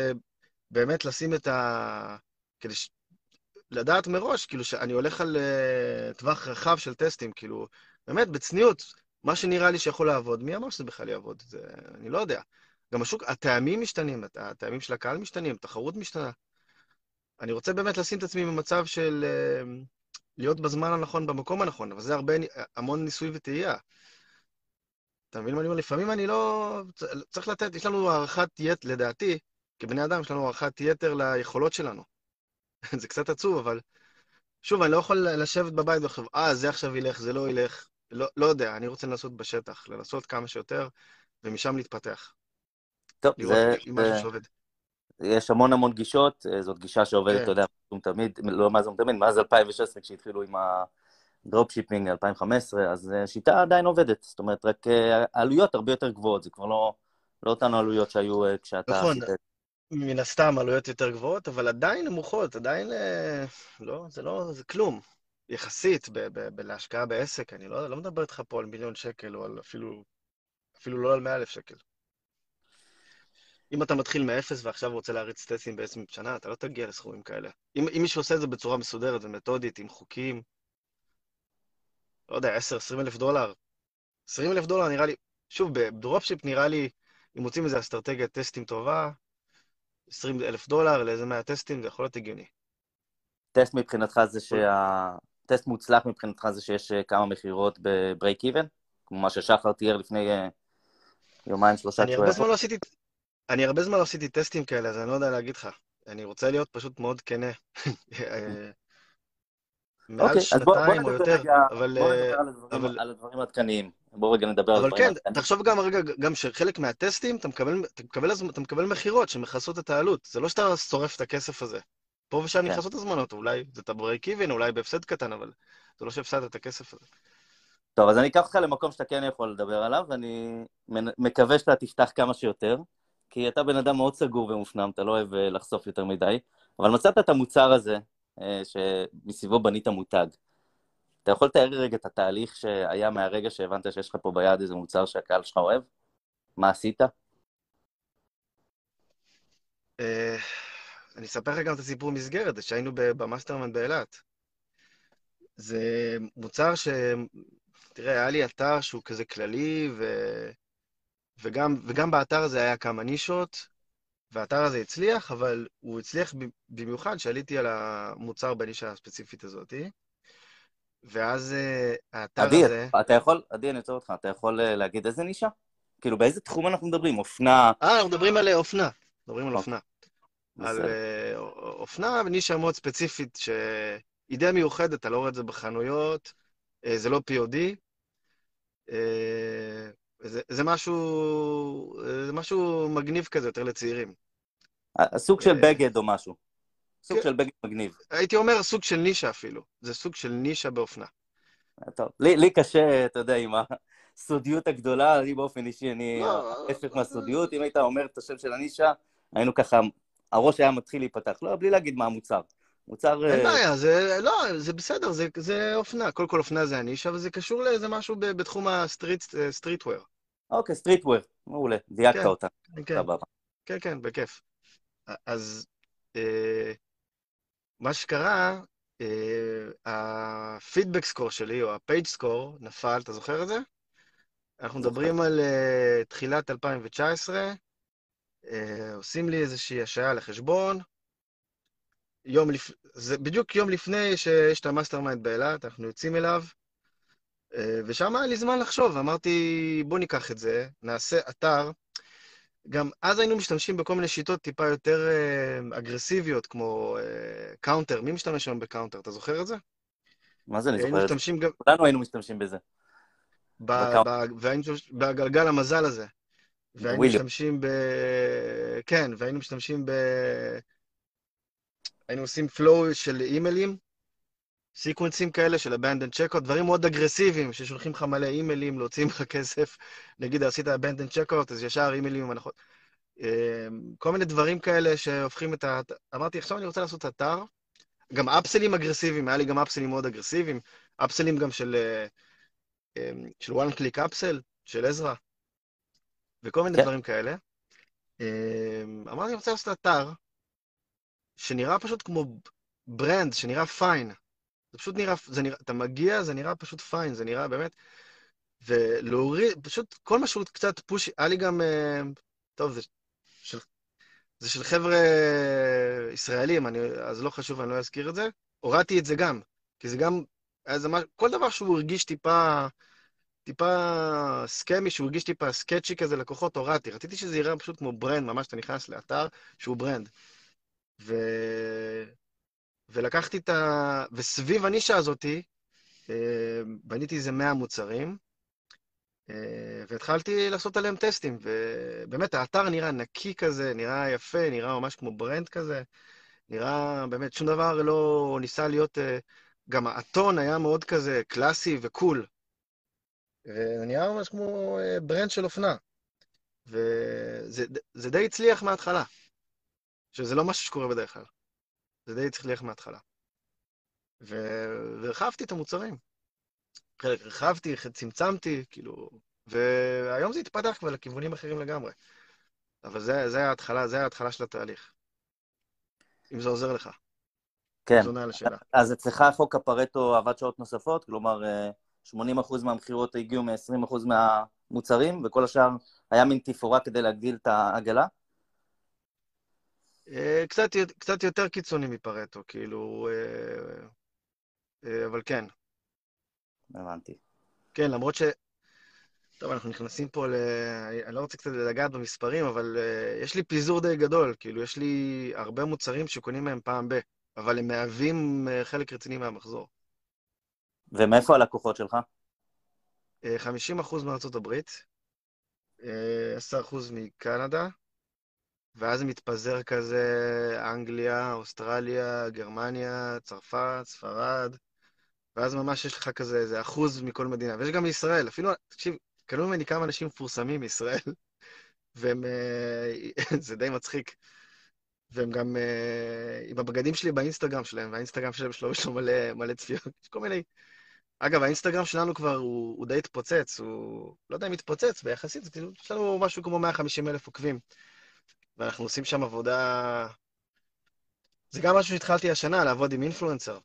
באמת לשים את ה... כדי ש... לדעת מראש, כאילו, שאני הולך על uh, טווח רחב של טסטים, כאילו, באמת, בצניעות, מה שנראה לי שיכול לעבוד, מי אמר שזה בכלל יעבוד? זה... אני לא יודע. גם השוק, הטעמים משתנים, הטעמים של הקהל משתנים, תחרות משתנה. אני רוצה באמת לשים את עצמי במצב של uh, להיות בזמן הנכון, במקום הנכון, אבל זה הרבה, המון ניסוי וטעייה. אתה מבין מה אני אומר? לפעמים אני לא... צריך לתת, יש לנו הערכת יתר, לדעתי, כבני אדם יש לנו הערכת יתר ליכולות שלנו. (laughs) זה קצת עצוב, אבל שוב, אני לא יכול לשבת בבית ולחשוב, אה, זה עכשיו ילך, זה לא ילך. לא, לא יודע, אני רוצה לנסות בשטח, לנסות כמה שיותר, ומשם להתפתח. טוב, זה, זה, יש המון המון גישות, אה, זאת גישה שעובדת, כן. אתה יודע, תמיד, לא מה זה תמיד, מאז 2016, כשהתחילו עם ה dropshipping, 2015, אז אה, השיטה עדיין עובדת. זאת אומרת, רק אה, העלויות הרבה יותר גבוהות, זה כבר לא, לא אותן עלויות שהיו כשאתה נכון. עשית... מן הסתם עלויות יותר גבוהות, אבל עדיין נמוכות, עדיין... לא, זה לא, זה כלום. יחסית, ב- ב- ב- להשקעה בעסק, אני לא, לא מדבר איתך פה על מיליון שקל, או על אפילו, אפילו לא על מאה אלף שקל. אם אתה מתחיל מאפס ועכשיו רוצה להריץ טסטים בעצם שנה, אתה לא תגיע לסכומים כאלה. אם, אם מישהו עושה את זה בצורה מסודרת ומתודית, עם חוקים, לא יודע, 10-20 אלף דולר, 20 אלף דולר נראה לי, שוב, ב dropship נראה לי, אם מוצאים איזה אסטרטגיית טסטים טובה, 20 אלף דולר לאיזה 100 טסטים, זה יכול להיות הגיוני. טסט מבחינתך זה שה... טסט מוצלח מבחינתך זה שיש אה, כמה מכירות ב break even? כמו מה ששחר תיאר לפני אה, יומיים, שלושה אני הרבה זמן. לא עשיתי, אני הרבה זמן לא עשיתי טסטים כאלה, אז אני לא יודע להגיד לך. אני רוצה להיות פשוט מאוד כנה. (laughs) מעל אוקיי, אז בוא, בוא שנתיים או יותר, רגע, אבל... בוא אה, נדבר על הדברים, אבל- על הדברים העדכניים. בוא רגע נדבר על אבל הדברים כן, העדכניים. תחשוב גם רגע, גם שחלק מהטסטים, אתה מקבל, מקבל, הזמ- אתה מקבל מכירות שמכסות את העלות. זה לא שאתה שורף את הכסף הזה. פה ושם כן. נכנסות הזמנות, אולי זה אתה ברייק איבן, אולי בהפסד קטן, אבל זה לא שהפסדת את הכסף הזה. טוב, אז אני אקח אותך למקום שאתה כן יכול לדבר עליו, ואני מקווה שאתה תפתח כמה שיותר, כי אתה בן אדם מאוד סגור ומופנם, אתה לא אוהב אה, לחשוף יותר מדי, אבל מצאת את המוצר הזה, אה, שמסביבו בנית מותג. אתה יכול לתאר רגע את התהליך שהיה מהרגע שהבנת שיש לך פה ביד איזה מוצר שהקהל שלך אוהב? מה עשית? אה, אני אספר לך גם את הסיפור מסגרת, שהיינו במאסטרמן באילת. זה מוצר ש... תראה, היה לי אתר שהוא כזה כללי, ו... וגם, וגם באתר הזה היה כמה נישות, והאתר הזה הצליח, אבל הוא הצליח במיוחד שעליתי על המוצר בנישה הספציפית הזאת. ואז אה, האתר עדי, הזה... אתה יכול, עדי, אני עוצר אותך, אתה יכול אה, להגיד איזה נישה? כאילו, באיזה תחום אנחנו מדברים? אופנה? אה, אנחנו מדברים על אה, אופנה. מדברים על אוקיי. אופנה. על אופנה בנישה מאוד ספציפית, שהיא די מיוחדת, אתה לא רואה את זה בחנויות, זה לא POD. אה, זה, זה משהו, אה, זה משהו מגניב כזה, יותר לצעירים. אה, סוג של אה, בגד או משהו. סוג כן. של בגד מגניב. הייתי אומר סוג של נישה אפילו. זה סוג של נישה באופנה. טוב, לי, לי קשה, אתה יודע, עם הסודיות הגדולה, אני באופן אישי, אני לא, ההפך מהסודיות. אם היית אומר את השם של הנישה, היינו ככה, הראש היה מתחיל להיפתח. לא, בלי להגיד מה המוצר. מוצר... אין אה, בעיה, זה, לא, זה בסדר, זה, זה אופנה. קודם כל אופנה זה הנישה, וזה קשור לאיזה משהו ב- בתחום ה street, streetwear. אוקיי, streetwear, מעולה, דייקת כן. אותה, כן. כן, כן, בכיף. אז אה, מה שקרה, אה, ה feedback score שלי, או ה page score, נפל, אתה זוכר את זה? אנחנו. מדברים על אה, תחילת 2019, אה, עושים לי איזושהי השעיה לחשבון. יום לפ... זה בדיוק יום לפני שיש את ה mastermind באילת, אנחנו יוצאים אליו, אה, ושם היה לי זמן לחשוב, אמרתי, בוא ניקח את זה, נעשה אתר. גם אז היינו משתמשים בכל מיני שיטות טיפה יותר אה, אגרסיביות, כמו אה, counter. מי משתמש היום ב counter? אתה זוכר את זה? מה זה, אני זוכר את זה. גם כולנו היינו משתמשים בזה. ב... ב... והיינו בגלגל המזל הזה. והיינו. משתמשים ב... כן, והיינו משתמשים ב... היינו עושים flow של אימיילים, סיקוונסים כאלה של abandoned checkout, דברים מאוד אגרסיביים, ששולחים לך מלא אימיילים, להוציא ממך כסף. (laughs) נגיד, עשית abandoned checkout, אז ישר אימיילים עם הנחות. אה, כל מיני דברים כאלה שהופכים את ה... אמרתי, עכשיו אני רוצה לעשות אתר. גם upsell ים אגרסיביים, היה לי גם upsell ים מאוד אגרסיביים. upsell ים גם של, אה, אה, של one click upsell, של עזרא, וכל מיני כן. דברים כאלה. אה, אמרתי, אני רוצה לעשות אתר שנראה פשוט כמו brand, שנראה fine. זה פשוט נראה, זה נראה, אתה מגיע, זה נראה פשוט fine, זה נראה באמת... ולהוריד, פשוט כל מה שהוא קצת pushy, היה לי גם, אה, טוב, זה של, זה של חבר'ה ישראלים, אני, אז לא חשוב, אני לא אזכיר את זה. הורדתי את זה גם, כי זה גם, זה מה, כל דבר שהוא הרגיש טיפה, טיפה scammy, שהוא הרגיש טיפה sketchy כזה, לקוחות הורדתי. רציתי שזה יראה פשוט כמו brand, ממש אתה נכנס לאתר שהוא brand. ו... ולקחתי את ה... וסביב הנישה הזאתי, אה, בניתי איזה 100 מוצרים, אה, והתחלתי לעשות עליהם טסטים, ובאמת, האתר נראה נקי כזה, נראה יפה, נראה ממש כמו brand כזה, נראה באמת, שום דבר לא ניסה להיות... אה, גם הטון היה מאוד כזה קלאסי ו cool. וזה נראה ממש כמו brand של אופנה. וזה די הצליח מההתחלה, שזה לא משהו שקורה בדרך כלל. זה די הצליח מההתחלה. והרחבתי את המוצרים. חלק הרחבתי, צמצמתי, כאילו... והיום זה התפתח כבר לכיוונים אחרים לגמרי. אבל זה, זה ההתחלה, זה ההתחלה של התהליך. אם זה עוזר לך. כן. אז אצלך חוק הפרטו עבד שעות נוספות? כלומר, 80% מהמכירות הגיעו מ-20% מהמוצרים, וכל השאר היה מין תפאורה כדי להגדיל את העגלה? אה, קצת, קצת יותר קיצוני מפרטו, כאילו... אה, אה, אבל כן. הבנתי. כן, למרות ש... טוב, אנחנו נכנסים פה ל... אני לא רוצה קצת לגעת במספרים, אבל uh, יש לי פיזור די גדול. כאילו, יש לי הרבה מוצרים שקונים מהם פעם ב... אבל הם מהווים uh, חלק רציני מהמחזור. ומאיפה הלקוחות שלך? Uh, 50% מארצות הברית, uh, 10% מקנדה, ואז מתפזר כזה אנגליה, אוסטרליה, גרמניה, צרפת, ספרד, ואז ממש יש לך כזה איזה אחוז מכל מדינה. ויש גם מישראל, אפילו, תקשיב, קנו ממני כמה אנשים מפורסמים מישראל, (laughs) והם... אה, (laughs) זה די מצחיק. והם גם אה, עם הבגדים שלי באינסטגרם שלהם, והאינסטגרם שלהם שלו יש לו מלא, מלא צפיות. (laughs) יש כל מיני... אגב, האינסטגרם שלנו כבר, הוא, הוא די התפוצץ, הוא... לא יודע אם התפוצץ, ביחסית, כאילו, יש לנו משהו כמו 150 אלף עוקבים. ואנחנו עושים שם עבודה... זה גם משהו שהתחלתי השנה, לעבוד עם influencer.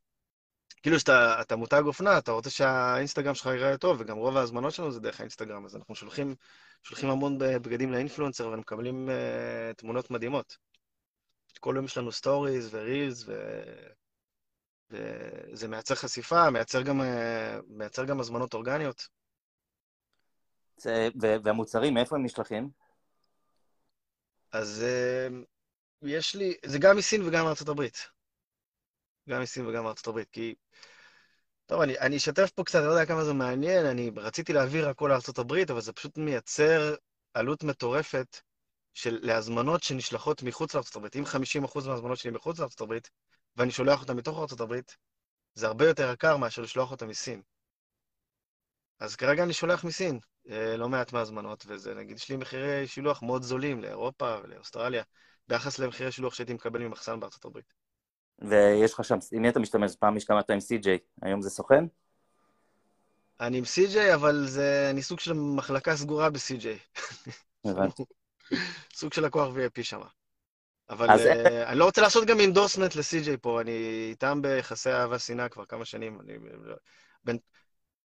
כאילו שאתה מותג אופנה, אתה רוצה שהאינסטגרם שלך ייראה טוב, וגם רוב ההזמנות שלנו זה דרך האינסטגרם, אז אנחנו שולחים, שולחים המון בגדים ל influencer ומקבלים uh, תמונות מדהימות. כל יום יש לנו stories ו reels, ו... וזה מייצר חשיפה, מייצר גם, uh, מייצר גם הזמנות אורגניות. זה, והמוצרים, מאיפה הם נשלחים? אז uh, יש לי, זה גם מסין וגם מארצות הברית. גם מסין וגם מארצות הברית, כי... טוב, אני, אני אשתף פה קצת, אני לא יודע כמה זה מעניין, אני רציתי להעביר הכל לארצות הברית, אבל זה פשוט מייצר עלות מטורפת של להזמנות שנשלחות מחוץ לארצות הברית. אם 50% מההזמנות שלי מחוץ לארצות הברית, ואני שולח אותן מתוך ארצות הברית, זה הרבה יותר יקר מאשר לשלוח אותן מסין. אז כרגע אני שולח מסין לא מעט מהזמנות, וזה, נגיד, יש לי מחירי שילוח מאוד זולים לאירופה ולאוסטרליה, ביחס למחירי שילוח שהייתי מקבל ממחסן בארצות הברית. ויש לך שם, עם מי אתה משתמש? פעם השתמשת עם CJ, היום זה סוכן? אני עם CJ, אבל זה, אני סוג של מחלקה סגורה ב-CJ. הבנתי. (laughs) סוג של לקוח VIP שם. אבל uh, אני לא רוצה לעשות גם endorsement ל-CJ פה, אני איתם ביחסי אהבה שנאה כבר כמה שנים. אני, בין,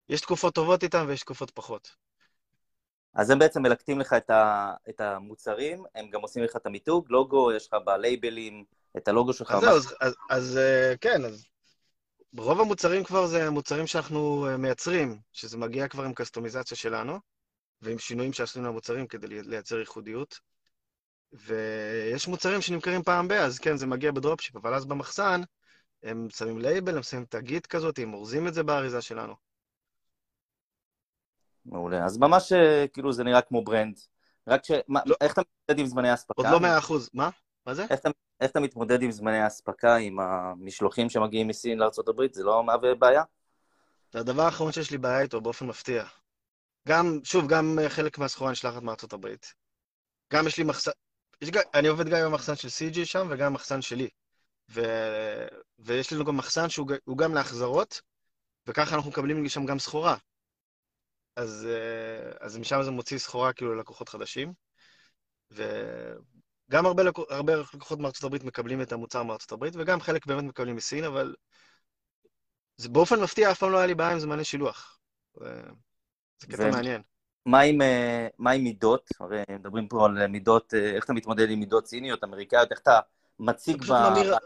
יש תקופות טובות איתם ויש תקופות פחות. אז הם בעצם מלקטים לך את, ה, את המוצרים, הם גם עושים לך את המיתוג, לוגו, יש לך בלייבלים, את הלוגו שלך. אז זהו, אז, אז, אז אה, כן, אז רוב המוצרים כבר זה מוצרים שאנחנו אה, מייצרים, שזה מגיע כבר עם קסטומיזציה שלנו, ועם שינויים שעשינו למוצרים כדי לייצר ייחודיות. ויש מוצרים שנמכרים פעם ב, אז כן, זה מגיע בדרופשיפ, אבל אז במחסן, הם שמים לייבל, הם שמים תגית כזאת, הם אורזים את זה באריזה שלנו. מעולה. אז ממש אה, כאילו זה נראה כמו brand. רק ש... לא. איך אתה מתמודד עם זמני האספקה? עוד לא מאה אחוז. מה? מה זה? איך אתה, איך אתה מתמודד עם זמני האספקה, עם המשלוחים שמגיעים מסין לארה"ב? זה לא מהווה בעיה? זה הדבר האחרון שיש לי בעיה איתו באופן מפתיע. גם, שוב, גם חלק מהסחורה נשלחת מארצות הברית. גם יש לי מחסן, יש, אני עובד גם עם המחסן של CG שם וגם עם המחסן שלי. ו, ויש לנו גם מחסן שהוא גם להחזרות, וככה אנחנו מקבלים שם גם סחורה. אז, אה, אז משם זה מוציא סחורה כאילו ללקוחות חדשים. וגם הרבה, לקוח, הרבה לקוחות מארצות הברית מקבלים את המוצר מארצות הברית, וגם חלק באמת מקבלים מסין, אבל זה באופן מפתיע אף פעם לא היה לי בעיה עם זמני שילוח. זה קטע ו... מעניין. מה עם, אה, מה עם מידות? הרי מדברים פה על מידות, אה, איך אתה מתמודד עם מידות סיניות, אמריקאיות, איך אתה מציג ב... ממיר...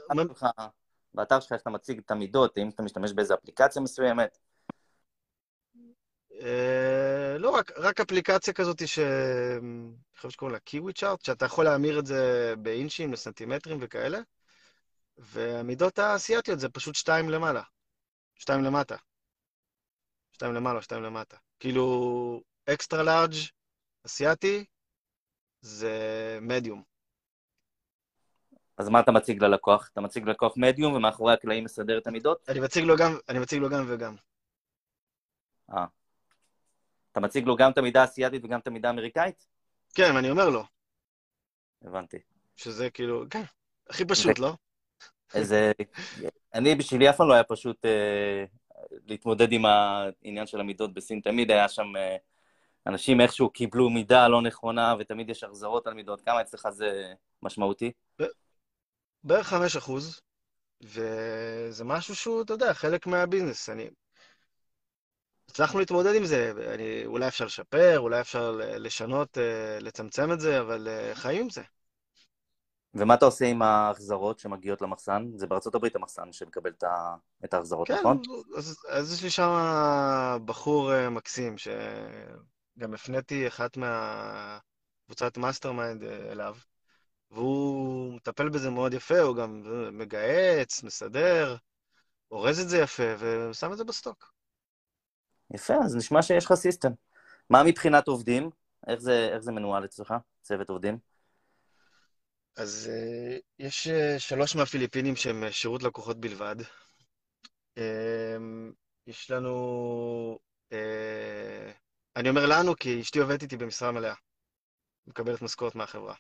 באתר שלך, איך אתה מציג את המידות, האם אתה משתמש באיזו אפליקציה מסוימת? אה, לא, רק, רק אפליקציה כזאת ש... אני חושב שקוראים לה קיווי צ'ארט, שאתה יכול להמיר את זה באינצ'ים לסנטימטרים וכאלה, והמידות האסייתיות זה פשוט שתיים למעלה, שתיים למטה. שתיים למעלה, שתיים למטה. כאילו, אקסטרה לארג' אסיאתי, זה מדיום. אז מה אתה מציג ללקוח? אתה מציג ללקוח מדיום ומאחורי הקלעים מסדר את המידות? אני מציג לו גם, אני מציג לו גם וגם. אה. אתה מציג לו גם את המידה האסייתית וגם את המידה האמריקאית? כן, אני אומר לו, הבנתי. שזה כאילו, כן, הכי פשוט, לא? איזה... אני, בשבילי אף פעם לא היה פשוט אה, להתמודד עם העניין של המידות בסין. תמיד היה שם אה, אנשים איכשהו קיבלו מידה לא נכונה, ותמיד יש החזרות על מידות. כמה אצלך זה משמעותי? בערך 5 אחוז, וזה משהו שהוא, אתה יודע, חלק מהביזנס. אני... הצלחנו להתמודד עם זה, אני... אולי אפשר לשפר, אולי אפשר לשנות, אה, לצמצם את זה, אבל אה, חיים עם זה. ומה אתה עושה עם ההחזרות שמגיעות למחסן? זה בארצות הברית המחסן שמקבל את ההחזרות, כן, נכון? אז, אז יש לי שם בחור אה, מקסים, שגם הפניתי אחת מהקבוצת mastermind אליו, והוא מטפל בזה מאוד יפה, הוא גם מגהץ, מסדר, אורז את זה יפה, ושם את זה ב stock. יפה, אז נשמע שיש לך סיסטם. מה מבחינת עובדים? איך זה, איך זה מנוהל אצלך, צוות עובדים? אז uh, יש uh, שלוש מהפיליפינים שהם uh, שירות לקוחות בלבד. Uh, יש לנו... Uh, אני אומר לנו, כי אשתי עובדת איתי במשרה מלאה. מקבלת משכורת מהחברה.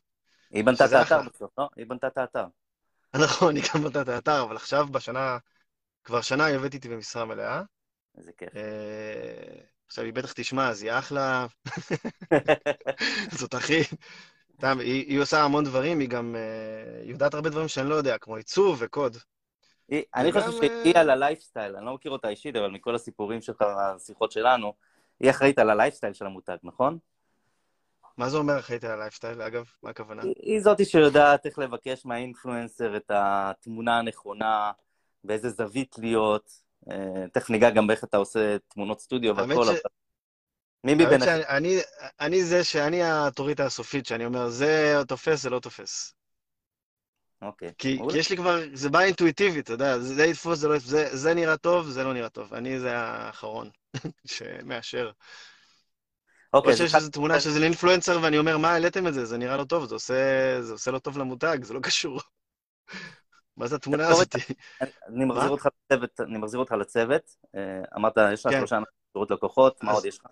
היא בנתה את האתר. בסוף, לא? היא בנתה את האתר. נכון, היא גם בנתה את האתר, אבל עכשיו, בשנה... כבר שנה היא עובדת איתי במשרה מלאה. איזה כיף. אה, עכשיו היא בטח תשמע, אז היא אחלה, (laughs) זאת הכי... סתם, היא, היא עושה המון דברים, היא גם אה, היא יודעת הרבה דברים שאני לא יודע, כמו עיצוב וקוד. היא- אני חושב שהיא אה, על הלייפסטייל, אני לא מכיר אותה אישית, אבל מכל הסיפורים שלך, השיחות שלנו, היא אחראית על הלייפסטייל של המותג, נכון? מה זה אומר אחראית על הלייפסטייל, אגב? מה הכוונה? היא- היא זאתי שיודעת איך לבקש מה influencer את התמונה הנכונה, באיזה זווית להיות. אה, תכף ניגע גם באיך אתה עושה תמונות סטודיו והכל, ש- אבל... מי? שאני אני, אני זה שאני האוטוריטה הסופית, שאני אומר, זה תופס, זה לא תופס. אוקיי. כי, יש לי כבר, זה בא אינטואיטיבית, אתה יודע, זה יתפוס, זה לא יתפוס, זה, זה נראה טוב, זה לא נראה טוב. אני זה האחרון (laughs) שמאשר. אוקיי, או שיש איזו תמונה שזה לאינפלואנסר ואני אומר, מה העליתם את זה? זה נראה לא טוב, זה עושה, זה עושה לא טוב למותג, זה לא קשור. מה זה התמונה הזאת? (laughs) אני- מחזיר? אותך לצוות, אני מחזיר אותך לצוות. אה, אמרת, יש לך כן. שלושה אנשים שירות לקוחות, מה עוד יש לך?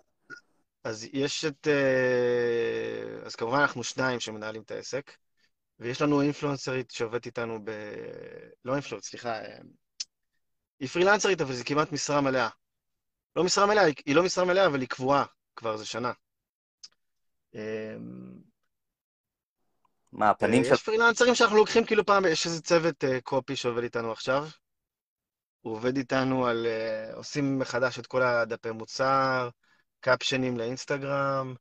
אז יש את... אה, אז כמובן אנחנו שניים שמנהלים את העסק, ויש לנו אינפלואנסרית שעובדת איתנו ב... לא אינפלואנס, סליחה. אה, היא פרילנסרית, אבל זה כמעט משרה מלאה. לא משרה מלאה, היא לא משרה מלאה, אבל היא קבועה כבר איזה שנה. אה, מה, הפנים של... יש פרילנסרים שאנחנו לוקחים כאילו פעם, יש איזה צוות אה, קופי שעובד איתנו עכשיו. הוא עובד איתנו על, אה, עושים מחדש את כל הדפי מוצר, קפשנים לאינסטגרם,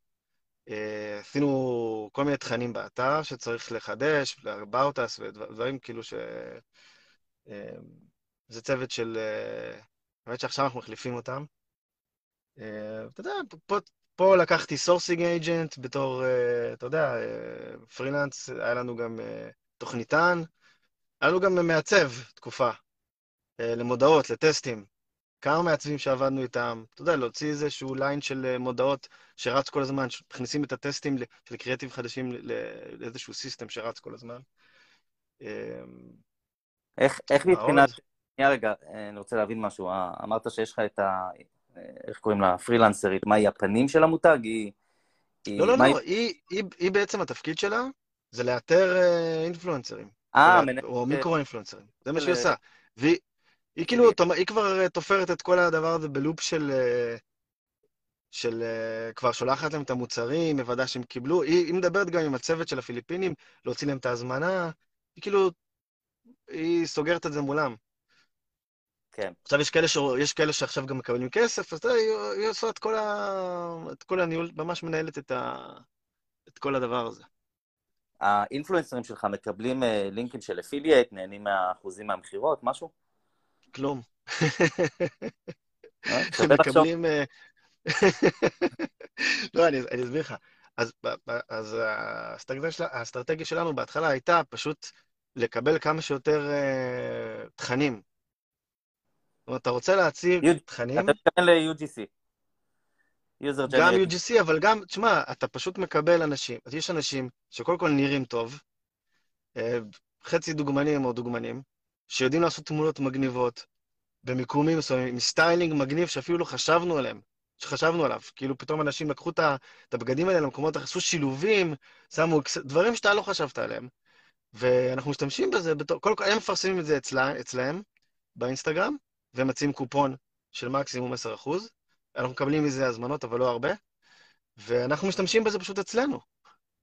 אה, עשינו כל מיני תכנים באתר שצריך לחדש, ל-about us ודברים כאילו ש... אה, זה צוות של... אה, האמת שעכשיו אנחנו מחליפים אותם. אה, אתה יודע, פה, פה לקחתי sourcing agent בתור, אה, אתה יודע, אה, פרילנס, היה לנו גם אה, תוכניתן, היה לנו גם מעצב תקופה, למודעות, לטסטים. כמה מעצבים שעבדנו איתם, אתה יודע, להוציא איזשהו line של מודעות שרץ כל הזמן, שמכניסים את הטסטים של קריאטיב חדשים לאיזשהו system שרץ כל הזמן. איך, מבחינת... שנייה רגע, אני רוצה להבין משהו. אמרת שיש לך את ה... אה, איך קוראים לה? פרילנסרית. מה, היא הפנים של המותג? היא... היא- לא, לא, לא, היא, היא, היא בעצם התפקיד שלה, זה לאתר אה, אינפלואנסרים. אה, או, מנהלת... או מיקרו-אינפלואנסרים. זה מה שהיא עושה. והיא היא כאילו, היא כבר אה, תופרת את כל הדבר הזה בלופ של... של כבר שולחת להם את המוצרים, מוודא שהם קיבלו. היא, היא מדברת גם עם הצוות של הפיליפינים, להוציא להם את ההזמנה. היא כאילו, היא סוגרת את זה מולם. כן. עכשיו יש כאלה, ש... יש כאלה שעכשיו גם מקבלים כסף, אז יודע, היא, היא עושה את כל, ה... את כל הניהול, ממש מנהלת את, ה... את כל הדבר הזה. האינפלואנסרים שלך מקבלים אה, לינקים של אפילייט, נהנים מהאחוזים מהמכירות, משהו? כלום. אה? (laughs) מקבלים... אה, (laughs) לא, אני, אני אסביר לך. אז, אז האסטרטגיה, של, האסטרטגיה שלנו בהתחלה הייתה פשוט לקבל כמה שיותר uh, תכנים. זאת אומרת, אתה רוצה להציג יוד- תכנים, אתה מתכוון ל-UGC. גם. UGC, אבל גם, תשמע, אתה פשוט מקבל אנשים, אז יש אנשים שקודם כל נראים טוב, אה, חצי דוגמנים או דוגמנים, שיודעים לעשות תמונות מגניבות, במיקומים מסוימים, עם styling מגניב שאפילו לא חשבנו עליהם, שחשבנו עליו. כאילו פתאום אנשים לקחו את הבגדים האלה למקומות, עשו שילובים, שמו דברים שאתה לא חשבת עליהם. ואנחנו משתמשים בזה, בתור, כל הם מפרסמים את זה אצלה, אצלהם, באינסטגרם, ומציעים קופון של מקסימום 10%. אנחנו מקבלים מזה הזמנות, אבל לא הרבה. ואנחנו משתמשים בזה פשוט אצלנו.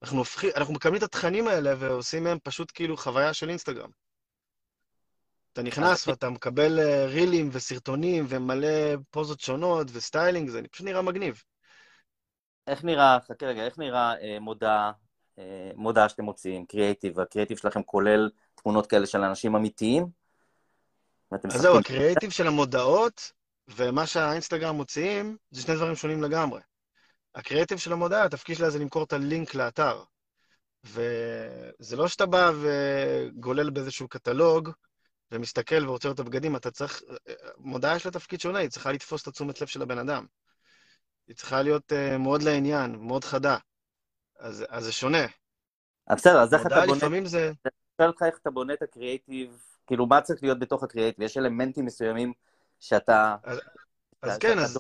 אנחנו, הופכים, אנחנו מקבלים את התכנים האלה ועושים מהם פשוט כאילו חוויה של אינסטגרם. אתה נכנס ואתה מקבל אה, reel ים וסרטונים ומלא פוזות שונות ו styling, זה פשוט נראה מגניב. איך נראה, חכה רגע, איך נראה אה, מודעה, אה, מודעה שאתם מוציאים, creative, ה creative שלכם כולל תמונות כאלה של אנשים אמיתיים? אז זהו, הקריאייטיב של המודעות ומה שהאינסטגרם מוציאים, זה שני דברים שונים לגמרי. הקריאייטיב של המודעה, התפקיד שלה זה למכור את הלינק לאתר. וזה לא שאתה בא וגולל באיזשהו קטלוג ומסתכל לראות את הבגדים, אתה צריך... מודעה יש לה תפקיד שונה, היא צריכה לתפוס את התשומת לב של הבן אדם. היא צריכה להיות uh, מאוד לעניין, מאוד חדה. אז, אז זה שונה. בסדר, אז איך אתה מודעה בונה, לפעמים זה... אני שואל אותך איך אתה בונה את הקריאייטיב, כאילו מה צריך להיות בתוך הקריאייטיב? יש אלמנטים מסוימים שאתה... אז שאתה- כן, אז,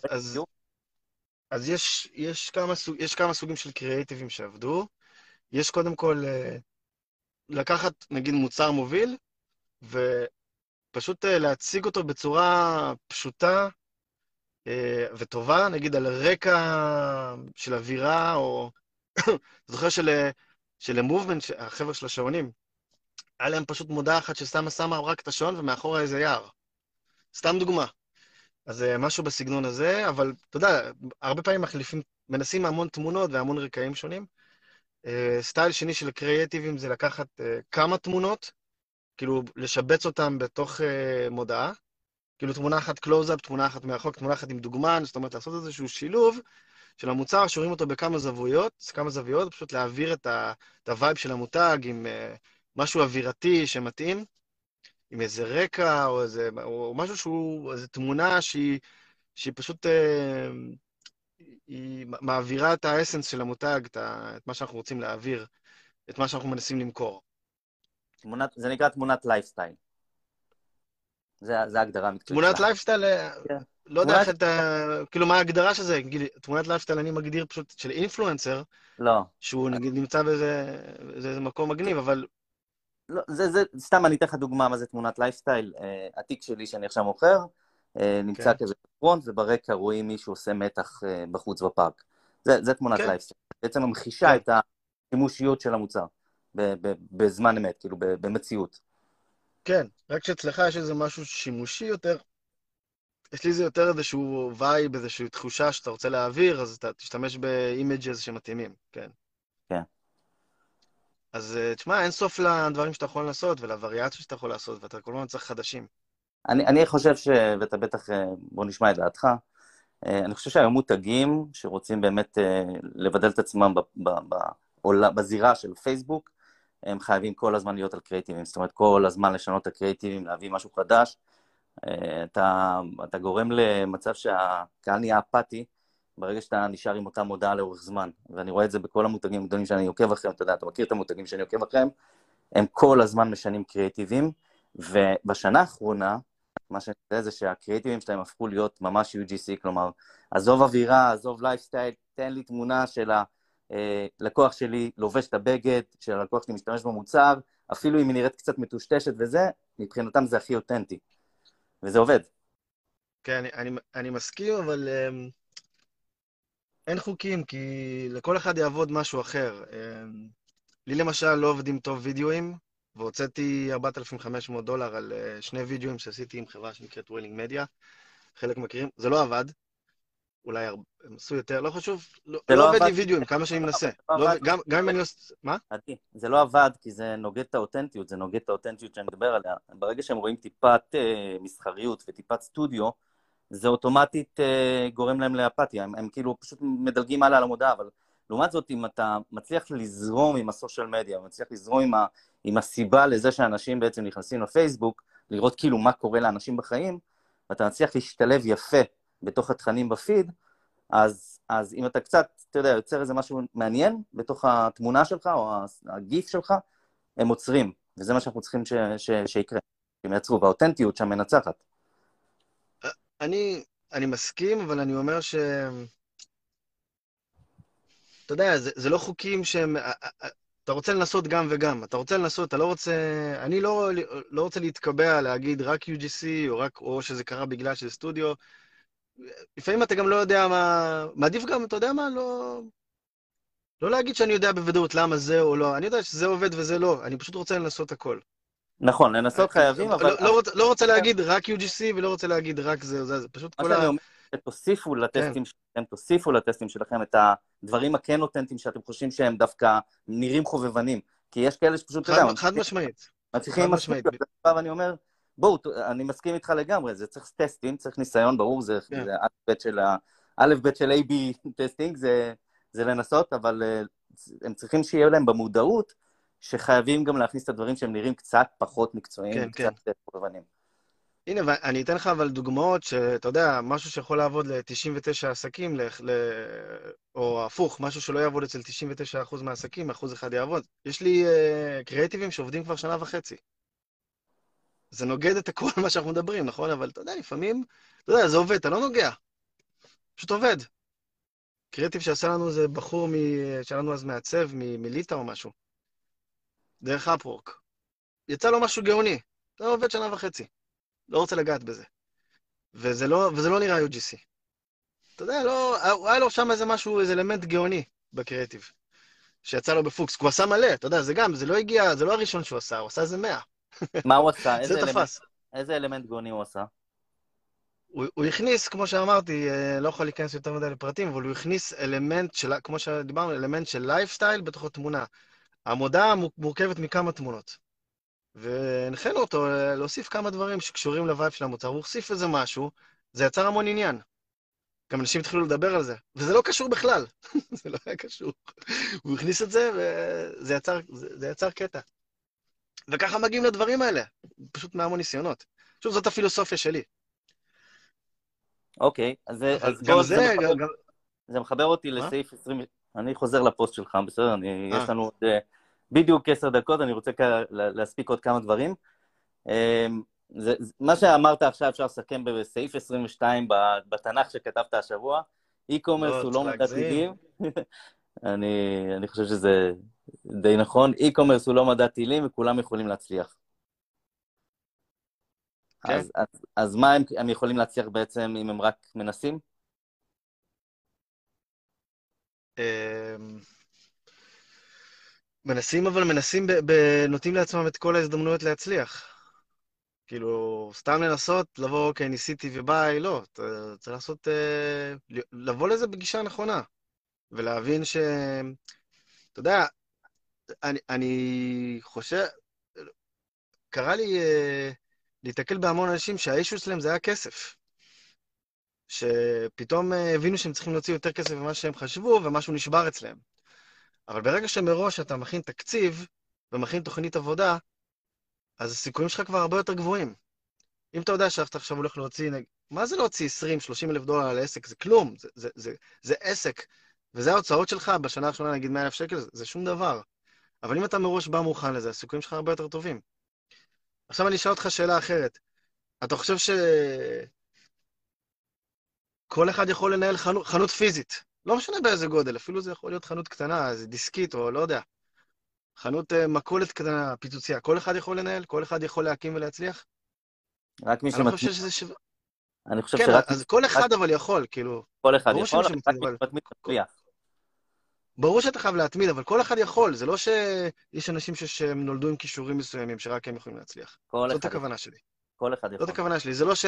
אז, יש, יש, כמה סוג, יש כמה סוגים של קריאייטיבים שעבדו. יש קודם כל אה, לקחת, נגיד, מוצר מוביל, ופשוט אה, להציג אותו בצורה פשוטה אה, וטובה, נגיד על רקע של אווירה, או... (coughs) זוכר של, של מובמנט, החבר'ה של השעונים, היה להם פשוט מודעה אחת ששמה שמה רק את השעון ומאחורה איזה יער. סתם דוגמה. אז אה, משהו בסגנון הזה, אבל אתה יודע, הרבה פעמים מחליפים, מנסים המון תמונות והמון רקעים שונים. אה, style שני של קריאטיבים זה לקחת אה, כמה תמונות, כאילו לשבץ אותם בתוך אה, מודעה. כאילו תמונה אחת קלוז-אפ, תמונה אחת מרחוק, תמונה אחת עם דוגמן, זאת אומרת לעשות איזשהו שילוב של המוצר, שרואים אותו בכמה זוויות, כמה זוויות, פשוט להעביר את, ה, את ה vibe של המותג עם uh, משהו אווירתי שמתאים, עם איזה רקע או איזה, או משהו שהוא, איזו תמונה שהיא, שהיא פשוט, uh, היא מעבירה את ה essence של המותג, את, ה, את מה שאנחנו רוצים להעביר, את מה שאנחנו מנסים למכור. תמונת, זה נקרא תמונת לייפסטייל. זה, זה ההגדרה המקצועית תמונת. לייפסטייל, כן. לא יודע איך אתה, כאילו מה ההגדרה של זה, תמונת לייפסטייל אני מגדיר פשוט של influencer, לא, שהוא נגיד נמצא באיזה מקום מגניב, אבל לא, זה, זה, סתם אני אתן לך דוגמה מה זה תמונת לייפסטייל. אה, התיק שלי שאני עכשיו מוכר, אה, נמצא כן. כזה ב front, וברקע רואים מישהו עושה מתח אה, בחוץ בפארק. זה, זה תמונת כן. לייפסטייל. בעצם ממחישה כן. את השימושיות של המוצר, ב, ב, בזמן אמת, כאילו ב, במציאות. כן, רק שאצלך יש איזה משהו שימושי יותר, יש לי איזה יותר איזשהו vibe, איזושהי תחושה שאתה רוצה להעביר, אז אתה תשתמש ב images שמתאימים, כן. כן. אז אה, תשמע, אין סוף לדברים שאתה יכול לעשות ולווריאציות שאתה יכול לעשות, ואתה כל הזמן צריך חדשים. אני, אני חושב ש... ואתה בטח, אה, בוא נשמע את דעתך, אה, אני חושב שהיום מותגים שרוצים באמת לבדל את עצמם ב, ב, ב, עולה- בזירה של פייסבוק, הם חייבים כל הזמן להיות על קריאיטיבים, זאת אומרת כל הזמן לשנות את הקריאיטיבים, להביא משהו חדש. אתה, אתה גורם למצב שהקהל נהיה אפאתי ברגע שאתה נשאר עם אותה מודעה לאורך זמן, ואני רואה את זה בכל המותגים הגדולים שאני עוקב אחריהם, אתה יודע, אתה מכיר את המותגים שאני עוקב אחריהם, הם כל הזמן משנים קריאיטיבים, ובשנה האחרונה, מה שאני יודע זה שהקריאיטיבים שלהם הפכו להיות ממש UGC, כלומר, עזוב אווירה, עזוב לייפסטייל, תן לי תמונה של הלקוח שלי לובש את הבגד, של הלקוח שלי משתמש במוצר, אפילו אם היא נראית קצת מטושטשת וזה, מבחינתם זה הכי אותנטי. וזה עובד. כן, אני, אני, אני מסכים, אבל um, אין חוקים, כי לכל אחד יעבוד משהו אחר. Um, לי למשל לא עובדים טוב וידאוים, והוצאתי 4,500 דולר על uh, שני וידאוים שעשיתי עם חברה שנקראת ווילינג מדיה. חלק מכירים, זה לא עבד. אולי הרבה, הם עשו יותר, לא חשוב, לא, זה לא לא עובד לי עבד. וידאוים, כמה שאני מנסה. לא לא. גם, אם אני עושה... מה? זה לא עבד כי זה נוגד את האותנטיות, זה נוגד את האותנטיות שאני מדבר עליה. ברגע שהם רואים טיפת אה, מסחריות וטיפת סטודיו, זה אוטומטית אה, גורם להם לאפתיה, הם, הם כאילו פשוט מדלגים הלאה על המודעה, אבל לעומת זאת, אם אתה מצליח לזרום עם הסושיאל מדיה, מצליח לזרום עם, ה, עם הסיבה לזה שאנשים בעצם נכנסים לפייסבוק, לראות כאילו מה קורה לאנשים בחיים, ואתה מצליח להשתלב יפה בתוך התכנים בפיד, אז אז אם אתה קצת, אתה יודע, יוצר איזה משהו מעניין בתוך התמונה שלך או הגיף שלך, הם עוצרים, וזה מה שאנחנו צריכים ש, ש, שיקרה, שהם יעצרו, והאותנטיות שם מנצחת. אני, אני מסכים, אבל אני אומר ש... אתה יודע, זה, זה לא חוקים שהם... אתה רוצה לנסות גם וגם. אתה רוצה לנסות, אתה לא רוצה... אני לא, לא רוצה להתקבע, להגיד רק UGC, או, רק, או שזה קרה בגלל שזה סטודיו. לפעמים אתה גם לא יודע מה... מעדיף גם, אתה יודע מה? לא... לא להגיד שאני יודע בוודאות למה זה או לא. אני יודע שזה עובד וזה לא. אני פשוט רוצה לנסות הכל. נכון, לנסות חייבים, לא, אבל... לא, לא, רוצה, לא רוצה להגיד רק UGC ולא רוצה להגיד רק זה זה, זה פשוט כל ה... תוסיפו לטסטים כן. שלכם, תוסיפו לטסטים שלכם את הדברים הכן אותנטיים שאתם חושבים שהם דווקא נראים חובבנים. כי יש כאלה שפשוט, אתה יודע, חד משמעית. מצליחים הסטודיו, ואני אומר, בואו, אני מסכים איתך לגמרי, זה צריך טסטים, צריך ניסיון, ברור, זה כן. א' ב' של A-B testing, זה, זה לנסות, אבל אה, הם צריכים שיהיה להם במודעות שחייבים גם להכניס את הדברים שהם נראים קצת פחות מקצועיים, כן, קצת כן. חובבנים. הנה, אני אתן לך אבל דוגמאות שאתה יודע, משהו שיכול לעבוד ל-99 עסקים, ל- ל- או הפוך, משהו שלא יעבוד אצל 99% מהעסקים, אחוז אחד יעבוד. יש לי uh, קריאטיבים שעובדים כבר שנה וחצי. זה נוגד את הכל מה שאנחנו מדברים, נכון? אבל אתה יודע, לפעמים, אתה יודע, זה עובד, אתה לא נוגע. פשוט עובד. קריאטיב שעשה לנו זה בחור מ... שהיה לנו אז מעצב מליטא או משהו. דרך אפוורק. יצא לו משהו גאוני. זה עובד שנה וחצי. לא רוצה לגעת בזה. וזה לא, וזה לא נראה UGC. אתה יודע, לא, היה לו שם איזה משהו, איזה אלמנט גאוני בקריאטיב, שיצא לו בפוקס. הוא עשה מלא, אתה יודע, זה גם, זה לא הגיע, זה לא הראשון שהוא עשה, הוא עשה איזה מאה. מה הוא עשה? (laughs) זה תפס. איזה אלמנט גאוני הוא עשה? הוא, הוא הכניס, כמו שאמרתי, אה, לא יכול להיכנס יותר מדי לפרטים, אבל הוא הכניס אלמנט של, כמו שדיברנו, אלמנט של לייפסטייל בתוך התמונה. המודעה מורכבת מכמה תמונות. והנחינו אותו אה, להוסיף כמה דברים שקשורים ל vibe של המוצר, הוא הוסיף איזה משהו, זה יצר המון עניין. גם אנשים התחילו לדבר על זה, וזה לא קשור בכלל, (laughs) זה לא היה קשור. הוא הכניס את זה, וזה יצר, זה, זה יצר קטע. וככה מגיעים לדברים האלה, פשוט מהמון ניסיונות. שוב, זאת הפילוסופיה שלי. אוקיי, אז, אז בוא, זה, זה, מחבר, גם... זה מחבר אותי? לסעיף 20, אני חוזר לפוסט שלך, בסדר? אני, יש לנו עוד... אה, בדיוק עשר דקות, אני רוצה להספיק עוד כמה דברים. אמ, זה, מה שאמרת עכשיו אפשר לסכם בסעיף 22 בתנ"ך שכתבת השבוע. e-commerce לא, הוא לא מדע טילים. (laughs) אני, אני חושב שזה די נכון. e-commerce הוא לא מדע טילים וכולם יכולים להצליח. כן. אז, אז, אז מה הם, הם יכולים להצליח בעצם אם הם רק מנסים? מנסים, אבל מנסים, נותנים לעצמם את כל ההזדמנויות להצליח. כאילו, סתם לנסות, לבוא, אוקיי, ניסיתי וביי, לא. צריך לעשות, אה, לבוא לזה בגישה נכונה. ולהבין ש... אתה יודע, אני, אני חושב... קרה לי uh, להתקל בהמון אנשים שהאישו שלהם זה היה כסף. שפתאום uh, הבינו שהם צריכים להוציא יותר כסף ממה שהם חשבו, ומשהו נשבר אצלם. אבל ברגע שמראש אתה מכין תקציב ומכין תוכנית עבודה, אז הסיכויים שלך כבר הרבה יותר גבוהים. אם אתה יודע שאתה עכשיו הולך להוציא, מה זה להוציא 20-30 אלף דולר על עסק? זה כלום, זה, זה, זה, זה עסק. וזה ההוצאות שלך בשנה הראשונה, נגיד 100 אלף שקל, זה, זה שום דבר. אבל אם אתה מראש בא מוכן לזה, הסיכויים שלך הרבה יותר טובים. עכשיו אני אשאל אותך שאלה אחרת. אתה חושב שכל אחד יכול לנהל חנות, חנות פיזית, לא משנה באיזה גודל, אפילו זה יכול להיות חנות קטנה, איזה דיסקית או לא יודע. חנות uh, מכולת קטנה, פיצוצייה. כל אחד יכול לנהל? כל אחד יכול להקים ולהצליח? רק מי שמתמיד. אני שזה... ש... אני חושב כן, שרק... אז כל אחד אבל יכול, כאילו... כל אחד יכול, רק מי שמתמיד מצליח. ברור שאתה חייב להתמיד, אבל כל אחד יכול. זה לא שיש אנשים שנולדו עם כישורים מסוימים, שרק הם יכולים להצליח. זאת הכוונה שלי. כל אחד יכול. זאת הכוונה שלי. זה לא ש...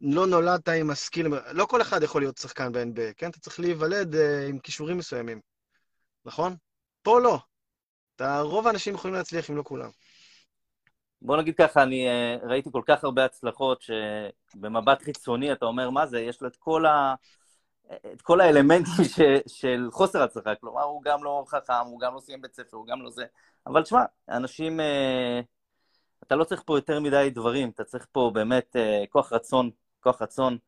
לא נולדת עם הסקיל, לא כל אחד יכול להיות שחקן ב-NBA, כן? אתה צריך להיוולד uh, עם כישורים מסוימים, נכון? פה לא. אתה, רוב האנשים יכולים להצליח, אם לא כולם. בוא נגיד ככה, אני uh, ראיתי כל כך הרבה הצלחות, שבמבט חיצוני אתה אומר, מה זה, יש לו את כל, ה... את כל האלמנטים ש... של חוסר הצלחה, כלומר, הוא גם לא חכם, הוא גם לא סיים בית ספר, הוא גם לא זה, אבל תשמע, אנשים, uh, אתה לא צריך פה יותר מדי דברים, אתה צריך פה באמת uh, כוח רצון כוח רצון,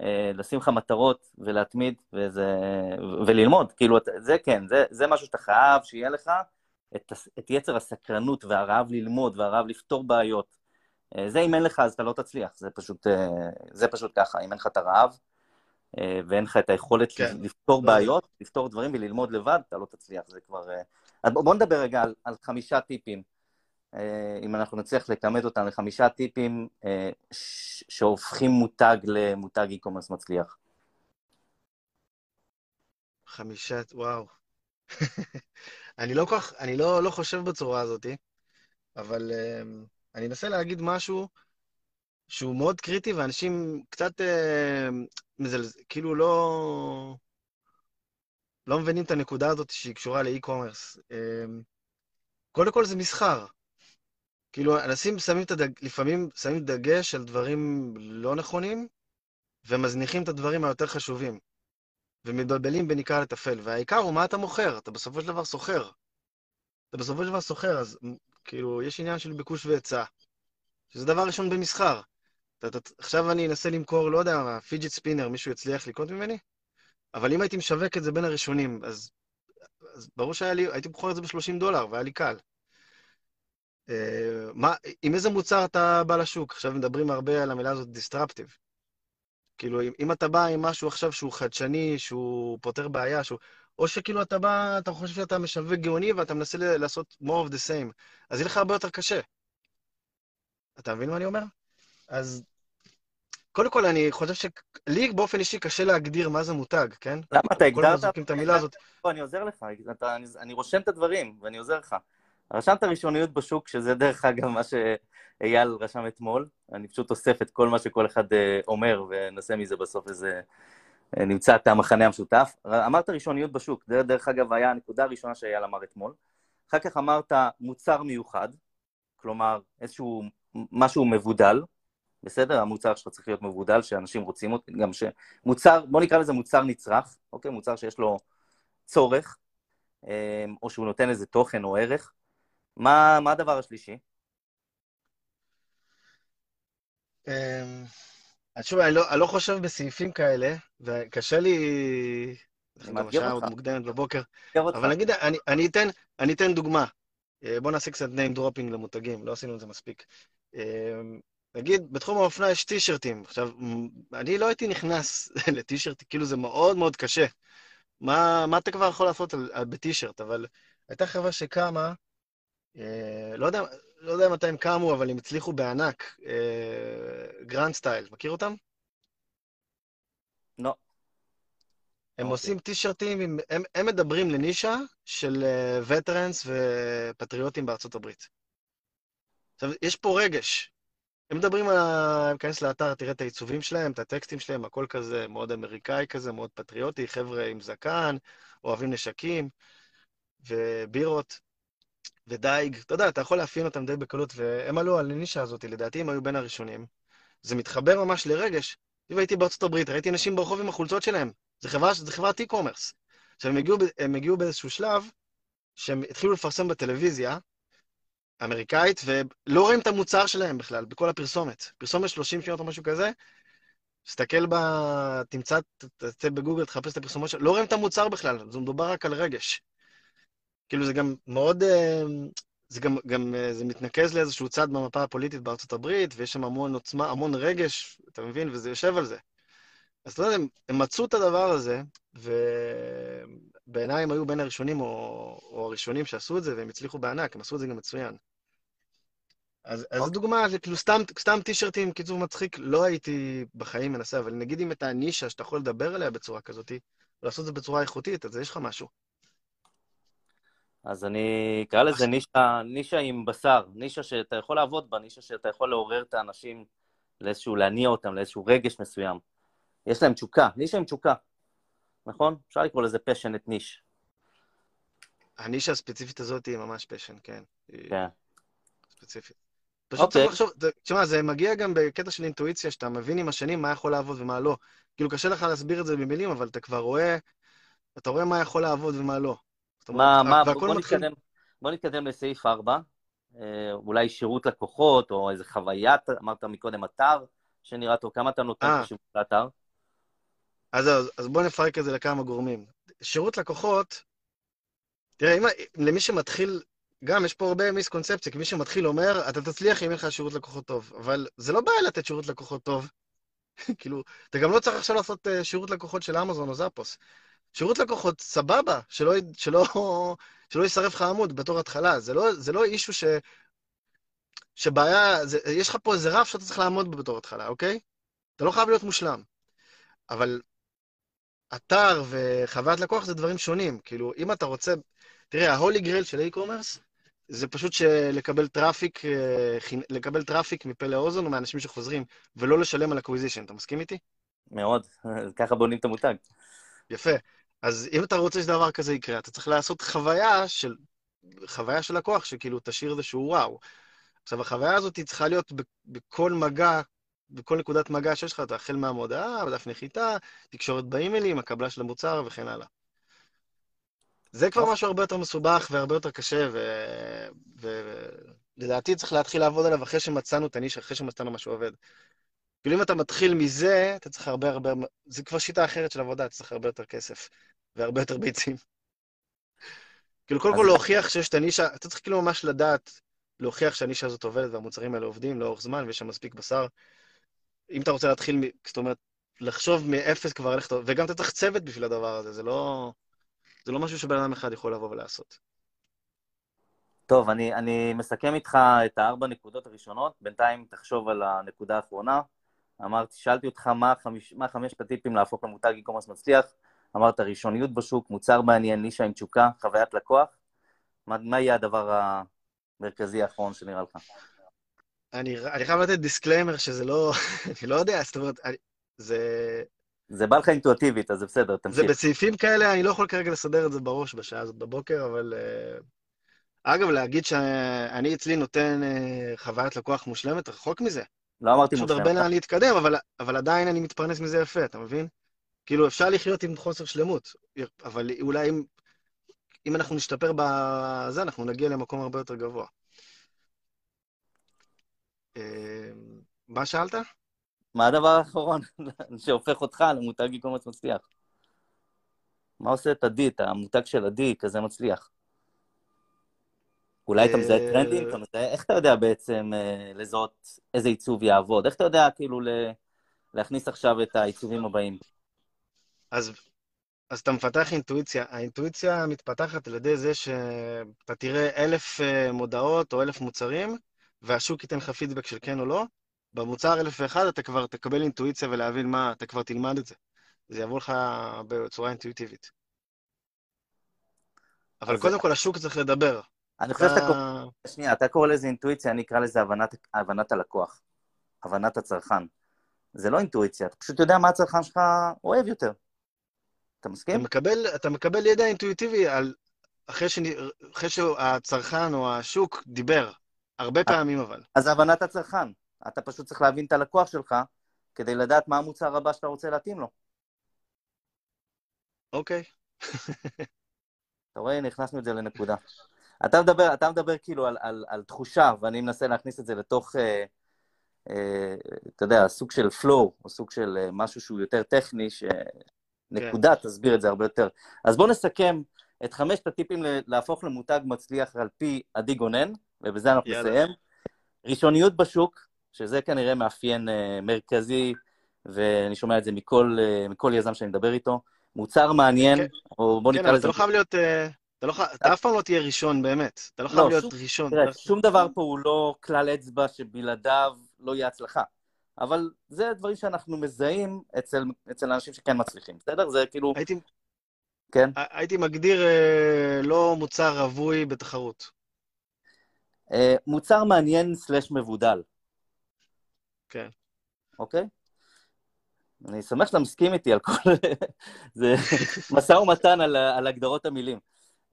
אה, לשים לך מטרות ולהתמיד וזה, וללמוד, כאילו, זה כן, זה, זה משהו שאתה חייב שיהיה לך, את, את יצר הסקרנות והרעב ללמוד והרעב לפתור בעיות. אה, זה אם אין לך אז אתה לא תצליח, זה פשוט, אה, זה פשוט ככה, אם אין לך את הרעב ואין לך את היכולת כן. לפתור לא בעיות, לפתור דברים וללמוד לבד, אתה לא תצליח, זה כבר... בוא נדבר רגע על, על חמישה טיפים אם אנחנו נצליח לכמת אותם לחמישה טיפים אה, שהופכים מותג למותג e-commerce מצליח. חמישה, וואו. (laughs) אני לא כך, אני לא, לא חושב בצורה הזאת, אבל uh, אני אנסה להגיד משהו שהוא מאוד קריטי, ואנשים קצת uh, מזלז... כאילו לא... לא מבינים את הנקודה הזאת שהיא קשורה לאי-קומרס. קודם כל זה מסחר. כאילו, אנשים שמים את הדג... לפעמים שמים דגש על דברים לא נכונים, ומזניחים את הדברים היותר חשובים. ומתבלבלים בין עיקר לטפל. והעיקר הוא מה אתה מוכר, אתה בסופו של דבר סוחר. אתה בסופו של דבר סוחר, אז כאילו, יש עניין של ביקוש והיצע, שזה דבר ראשון במסחר. אתה, אתה, עכשיו אני אנסה למכור, לא יודע מה, fidget spinner, מישהו יצליח לקנות ממני? אבל אם הייתי משווק את זה בין הראשונים, אז, אז ברור שהייתי מוכר את זה ב-30 דולר, והיה לי קל. אה, מה, עם איזה מוצר אתה בא לשוק? עכשיו מדברים הרבה על המילה הזאת דיסטרפטיב. כאילו, אם, אם אתה בא עם משהו עכשיו שהוא חדשני, שהוא פותר בעיה, שהוא... או שכאילו אתה בא, אתה חושב שאתה משווק גאוני ואתה מנסה לעשות more of the same, אז יהיה לך הרבה יותר קשה. אתה מבין מה אני אומר? אז קודם כל, אני חושב שלי באופן אישי קשה להגדיר מה זה מותג, כן? למה אתה הגדרת? כל את המילה הזאת. אני עוזר לך, אתה, אני, אני רושם את הדברים ואני עוזר לך. רשמת ראשוניות בשוק, שזה דרך אגב מה שאייל רשם אתמול. אני פשוט אוסף את כל מה שכל אחד אה, אומר, ונעשה מזה בסוף איזה... אה, נמצא את המחנה המשותף. אמרת ראשוניות בשוק, זה דרך אגב היה הנקודה הראשונה שאייל אמר אתמול. אחר כך אמרת מוצר מיוחד, כלומר איזשהו משהו מבודל, בסדר? המוצר שלך צריך להיות מבודל, שאנשים רוצים אותו, גם שמוצר, בוא נקרא לזה מוצר נצרך, אוקיי? מוצר שיש לו צורך, אה, או שהוא נותן איזה תוכן או ערך. מה, מה הדבר השלישי? אמ, שוב, אני לא, אני לא חושב בסעיפים כאלה, וקשה לי... מאתגר אותך. עוד מוקדמת בבוקר. אבל נגיד, אני, אני, אתן, אני אתן דוגמה. אה, בואו נעשה קצת name dropping למותגים, לא עשינו את זה מספיק. אמ, נגיד, בתחום האופנה יש טישרטים. עכשיו, אני לא הייתי נכנס (laughs) לטישרט, כאילו זה מאוד מאוד קשה. מה, מה אתה כבר יכול לעשות על, על, בטישרט? אבל הייתה חברה שקמה, לא יודע, לא יודע מתי הם קמו, אבל הם הצליחו בענק. Grunt אה, Style, מכיר אותם? לא. הם okay. עושים טישרטים, עם, הם, הם מדברים לנישה של veterans uh, ופטריוטים בארצות הברית. עכשיו, יש פה רגש. הם מדברים על... ה... כנס לאתר, תראה את העיצובים שלהם, את הטקסטים שלהם, הכל כזה מאוד אמריקאי כזה, מאוד פטריוטי, חבר'ה עם זקן, אוהבים נשקים ובירות. ודייג, אתה יודע, אתה יכול לאפיין אותם די בקלות, והם עלו על הנישה הזאת, לדעתי הם היו בין הראשונים. זה מתחבר ממש לרגש. אם הייתי בארצות הברית, ראיתי אנשים ברחוב עם החולצות שלהם. זה חברה, זה חברת e-commerce. עכשיו, הם הגיעו, הם הגיעו באיזשהו שלב שהם התחילו לפרסם בטלוויזיה אמריקאית, ולא רואים את המוצר שלהם בכלל, בכל הפרסומת. פרסומת 30 שניות או משהו כזה, תסתכל ב... תמצא, תצא בגוגל, תחפש את הפרסומות שלהם, לא רואים את המוצר בכלל, זה מדובר רק על רגש. כאילו זה גם מאוד, אה, זה גם, גם אה, זה מתנקז לאיזשהו צד במפה הפוליטית בארצות הברית, ויש שם המון עוצמה, המון רגש, אתה מבין? וזה יושב על זה. אז אתה יודע, הם, הם מצאו את הדבר הזה, ובעיניי הם היו בין הראשונים, או, או הראשונים שעשו את זה, והם הצליחו בענק, הם עשו את זה גם מצוין. אז, אז זו אוקיי. דוגמה, זה כאילו סתם, סתם טישרטים, קיצור מצחיק, לא הייתי בחיים מנסה, אבל נגיד אם את הנישה שאתה יכול לדבר עליה בצורה כזאת, לעשות את זה בצורה איכותית, אז יש לך משהו. אז אני אקרא לזה נישה, נישה עם בשר, נישה שאתה יכול לעבוד בה, נישה שאתה יכול לעורר את האנשים לאיזשהו, להניע אותם לאיזשהו רגש מסוים. יש להם תשוקה, נישה עם תשוקה, נכון? אפשר לקרוא לזה פשנט ניש. הנישה הספציפית הזאת היא ממש פשן, כן. כן. ספציפית. פשוט okay. צריך אוקיי. לחשוב, תשמע, זה מגיע גם בקטע של אינטואיציה, שאתה מבין עם השנים מה יכול לעבוד ומה לא. כאילו, קשה לך להסביר את זה במילים, אבל אתה כבר רואה, אתה רואה מה יכול לעבוד ומה לא. מה, מה, בוא, מתחיל... נתקדם, בוא נתקדם לסעיף 4, אה, אולי שירות לקוחות, או איזה חוויית, אמרת מקודם אתר שנראה טוב, כמה אתה נותן אה. חשיבות לאתר? אז, אז, אז בואו נפרק את זה לכמה גורמים. שירות לקוחות, תראה, אם, למי שמתחיל, גם יש פה הרבה מיסקונספציה, כי מי שמתחיל אומר, אתה תצליח אם אין לך שירות לקוחות טוב, אבל זה לא בעיה לתת שירות לקוחות טוב. (laughs) כאילו, אתה גם לא צריך עכשיו לעשות uh, שירות לקוחות של אמזון או זאפוס. שירות לקוחות, סבבה, שלא, שלא, (laughs) שלא יישרף לך עמוד בתור התחלה. זה לא, זה לא אישו ש... שבעיה, זה, יש לך פה איזה רף שאתה צריך לעמוד בו בתור התחלה, אוקיי? אתה לא חייב להיות מושלם. אבל אתר וחוויית לקוח זה דברים שונים. כאילו, אם אתה רוצה... תראה, ה holy grail של e-commerce זה פשוט לקבל traffic, אה, לקבל traffic מפה לאוזן או מאנשים שחוזרים, ולא לשלם על acquisition. אתה מסכים איתי? מאוד. (laughs) ככה בונים את המותג. יפה. אז אם אתה רוצה שדבר כזה יקרה, אתה צריך לעשות חוויה של, חוויה של לקוח, שכאילו תשאיר איזשהו וואו. עכשיו, החוויה הזאת צריכה להיות בכל מגע, בכל נקודת מגע שיש לך, אתה החל מהמודעה, בדף נחיתה, תקשורת באימיילים, הקבלה של המוצר וכן הלאה. זה כבר משהו הרבה יותר מסובך והרבה יותר קשה, ולדעתי ו... צריך להתחיל לעבוד עליו אחרי שמצאנו את הנישה, אחרי שמצאנו משהו עובד. כאילו אם אתה מתחיל מזה, אתה צריך הרבה הרבה... זה כבר שיטה אחרת של עבודה, אתה צריך הרבה יותר כסף והרבה יותר ביצים. כאילו, קודם כל להוכיח שיש את הנישה, אתה צריך כאילו ממש לדעת, להוכיח שהנישה הזאת עובדת והמוצרים האלה עובדים לאורך זמן ויש שם מספיק בשר. אם אתה רוצה להתחיל, זאת אומרת, לחשוב מאפס כבר איך אתה... וגם אתה צריך צוות בשביל הדבר הזה, זה לא... זה לא משהו שבן אדם אחד יכול לבוא ולעשות. טוב, אני, אני מסכם איתך את הארבע נקודות הראשונות, בינתיים תחשוב על הנקודה האחרונה. אמרתי, שאלתי אותך מה, חמיש, מה חמשת הטיפים להפוך למותג e-commerce מצליח, אמרת ראשוניות בשוק, מוצר מעניין, נישה עם תשוקה, חוויית לקוח. מה, מה יהיה הדבר המרכזי האחרון שנראה לך? אני, אני חייב לתת disclaimer שזה לא, (laughs) אני לא יודע, זאת אומרת, אני, זה... זה בא לך אינטואטיבית, אז זה בסדר, תמשיך. זה בסעיפים כאלה, אני לא יכול כרגע לסדר את זה בראש בשעה הזאת בבוקר, אבל... Uh, אגב, להגיד שאני אצלי נותן uh, חוויית לקוח מושלמת, רחוק מזה. לא אמרתי מושלמת. יש עוד הרבה לאן להתקדם, אבל, אבל עדיין אני מתפרנס מזה יפה, אתה מבין? כאילו, אפשר לחיות עם חוסר שלמות, אבל אולי אם, אם אנחנו נשתפר בזה, אנחנו נגיע למקום הרבה יותר גבוה. אה, מה שאלת? מה הדבר האחרון (laughs) שהופך אותך למותג e-commerce מצליח? מה עושה את עדי, את המותג של עדי, כזה מצליח? אולי אתה מזהה אה, טרנדים? אתה מזהה, איך אתה יודע בעצם אה, לזהות איזה עיצוב יעבוד? איך אתה יודע כאילו להכניס עכשיו את העיצובים הבאים? אז, אז אתה מפתח אינטואיציה. האינטואיציה מתפתחת על ידי זה שאתה תראה אלף אה, מודעות או אלף מוצרים, והשוק ייתן לך פידבק של כן או לא. במוצר אלף ואחד אתה כבר תקבל אינטואיציה ולהבין מה, אתה כבר תלמד את זה. זה יבוא לך בצורה אינטואיטיבית. אבל קודם זה... כל השוק צריך לדבר. אני חושב שאתה קורא... שנייה, אתה קורא לזה אינטואיציה, אני אקרא לזה הבנת, הבנת הלקוח, הבנת הצרכן. זה לא אינטואיציה, אתה פשוט יודע מה הצרכן שלך אוהב יותר. אתה מסכים? אתה מקבל, אתה מקבל ידע אינטואיטיבי על... אחרי, ש... אחרי שהצרכן או השוק דיבר, הרבה פעמים אבל. אז הבנת הצרכן. אתה פשוט צריך להבין את הלקוח שלך כדי לדעת מה המוצר הבא שאתה רוצה להתאים לו. אוקיי. אתה רואה, נכנסנו את זה לנקודה. אתה מדבר, אתה מדבר כאילו על, על, על תחושה, ואני מנסה להכניס את זה לתוך, אה, אה, אתה יודע, סוג של flow, או סוג של אה, משהו שהוא יותר טכני, שנקודה כן. תסביר את זה הרבה יותר. אז בואו נסכם את חמשת הטיפים להפוך למותג מצליח על פי עדי גונן, ובזה אנחנו נסיים. ראשוניות בשוק, שזה כנראה מאפיין uh, מרכזי, ואני שומע את זה מכל, uh, מכל יזם שאני מדבר איתו. מוצר מעניין, כן, או בוא כן, נקרא לזה... כן, אבל אתה לא חייב להיות... אתה, לא, אתה אף פעם לא תהיה ראשון באמת. אתה לא חייב לא, להיות שום, ראשון. תראה, שום דבר פה הוא לא כלל אצבע שבלעדיו לא יהיה הצלחה. אבל זה דברים שאנחנו מזהים אצל, אצל אנשים שכן מצליחים, בסדר? זה כאילו... הייתי, כן? הייתי מגדיר אה, לא מוצר רווי בתחרות. אה, מוצר מעניין סלש מבודל. כן. אוקיי? אני שמח שאתה מסכים איתי על כל... (laughs) זה משא ומתן על, על הגדרות המילים.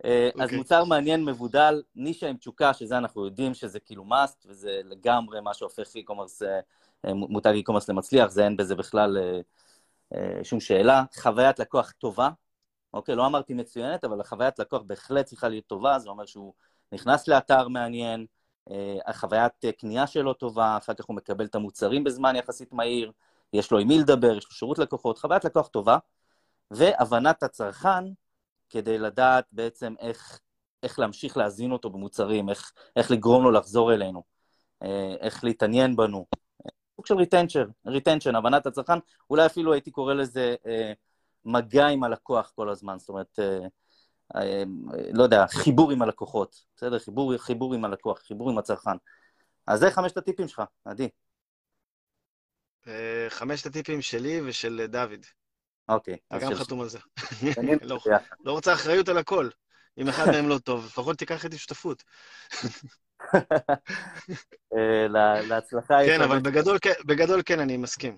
Okay. אה, אז אוקיי. מוצר מעניין, מבודל, נישה עם תשוקה, שזה אנחנו יודעים שזה כאילו must, וזה לגמרי מה שהופך e-commerce, אה, מותג e-commerce למצליח, זה אין בזה בכלל אה, שום שאלה. חוויית לקוח טובה, אוקיי? לא אמרתי מצוינת, אבל חוויית לקוח בהחלט צריכה להיות טובה, זה אומר שהוא נכנס לאתר מעניין, החוויית קנייה שלו טובה, אחר כך הוא מקבל את המוצרים בזמן יחסית מהיר, יש לו עם מי לדבר, יש לו שירות לקוחות, חוויית לקוח טובה, והבנת הצרכן כדי לדעת בעצם איך, איך להמשיך להזין אותו במוצרים, איך, איך לגרום לו לחזור אלינו, אה, איך להתעניין בנו. סוג של ריטנצ'ר, ריטנצ'ן, הבנת הצרכן, אולי אפילו הייתי קורא לזה אה, מגע עם הלקוח כל הזמן, זאת אומרת, אה, אה, לא יודע, חיבור עם הלקוחות, בסדר? חיבור, חיבור עם הלקוח, חיבור עם הצרכן. אז זה חמשת הטיפים שלך, עדי. אה, חמשת הטיפים שלי ושל דוד. אוקיי. אתה גם חתום על זה. לא-. לא רוצה אחריות על הכל. אם אחד מהם לא טוב, לפחות תיקח איתי שותפות. (laughs) אה, לה- להצלחה כן, אבל בגדול כן- בגדול כן, אני מסכים.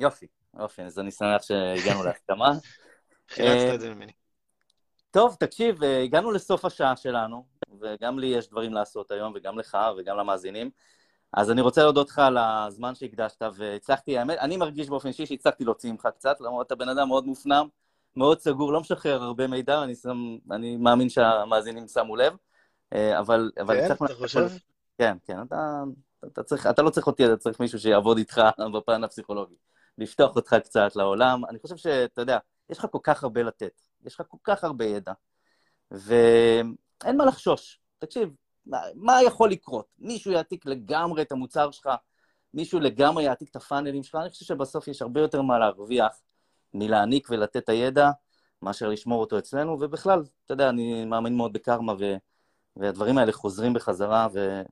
יופי, יופי, אז אני שמח שהגענו להסכמה. (laughs) חילצת את זה ממני. טוב, תקשיב, אה, הגענו לסוף השעה שלנו, וגם לי יש דברים לעשות היום, וגם לך, וגם למאזינים. אז אני רוצה להודות לך על הזמן שהקדשת, והצלחתי, האמת, אני מרגיש באופן אישי שהצלחתי להוציא ממך קצת, למרות אתה בן אדם מאוד מופנם, מאוד סגור, לא משחרר הרבה מידע, אני, שם, אני מאמין שהמאזינים שמו לב, אה, אבל... אבל כן, הצלחנו- אתה חושב? כן, כן, אתה, אתה, צריך, אתה לא צריך אותי, אתה צריך מישהו שיעבוד איתך (laughs) בפן הפסיכולוגי. לפתוח אותך קצת לעולם. אני חושב שאתה יודע, יש לך כל כך הרבה לתת, יש לך כל כך הרבה ידע, ואין מה לחשוש. תקשיב, מה, יכול לקרות? מישהו יעתיק לגמרי את המוצר שלך, מישהו לגמרי יעתיק את הפאנלים שלך, אני חושב שבסוף יש הרבה יותר מה להרוויח מלהעניק ולתת את הידע, מאשר לשמור אותו אצלנו, ובכלל, אתה יודע, אני מאמין מאוד בקרמה, ו... והדברים האלה חוזרים בחזרה, ו...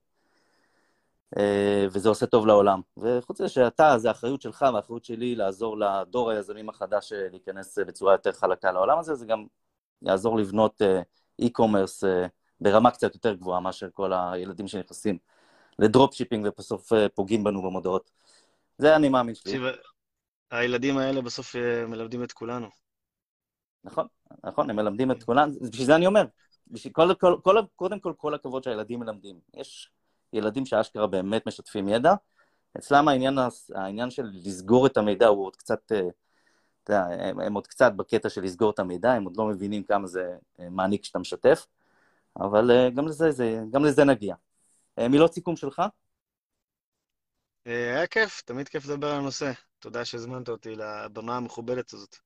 אה, וזה עושה טוב לעולם. וחוץ מזה שאתה, זה האחריות שלך והאחריות שלי לעזור לדור היזמים החדש אה, להיכנס אה, בצורה יותר חלקה לעולם הזה, זה גם יעזור לבנות e-commerce ברמה קצת יותר גבוהה מאשר כל הילדים שנכנסים ל dropshipping ובסוף אה, פוגעים בנו במודעות. זה אני מאמין שלי. הילדים האלה בסוף אה, מלמדים את כולנו. נכון, נכון, הם מלמדים את כולם, בשביל זה אני אומר, בשביל כל, כל, כל, קודם כל, כל הכבוד שהילדים מלמדים. יש ילדים שאשכרה באמת משתפים ידע, אצלם העניין, העניין של לסגור את המידע הוא עוד קצת, אה, אתה יודע, הם, הם עוד קצת בקטע של לסגור את המידע, הם עוד לא מבינים כמה זה מעניק כשאתה משתף, אבל אה, גם לזה, זה, גם לזה נגיע. אה, מילות סיכום שלך? אה, היה כיף, תמיד כיף לדבר על הנושא. תודה שהזמנת אותי לבמה המכובדת הזאת.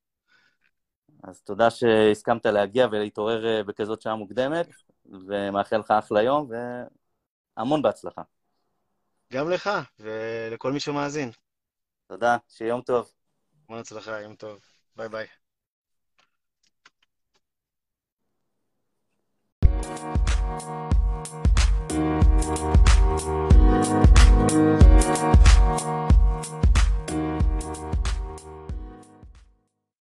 אז תודה שהסכמת להגיע ולהתעורר בכזאת שעה מוקדמת, ומאחל לך אחלה יום, והמון בהצלחה. גם לך ולכל מי שמאזין. תודה, שיהיה יום טוב. המון הצלחה, יום טוב. ביי ביי.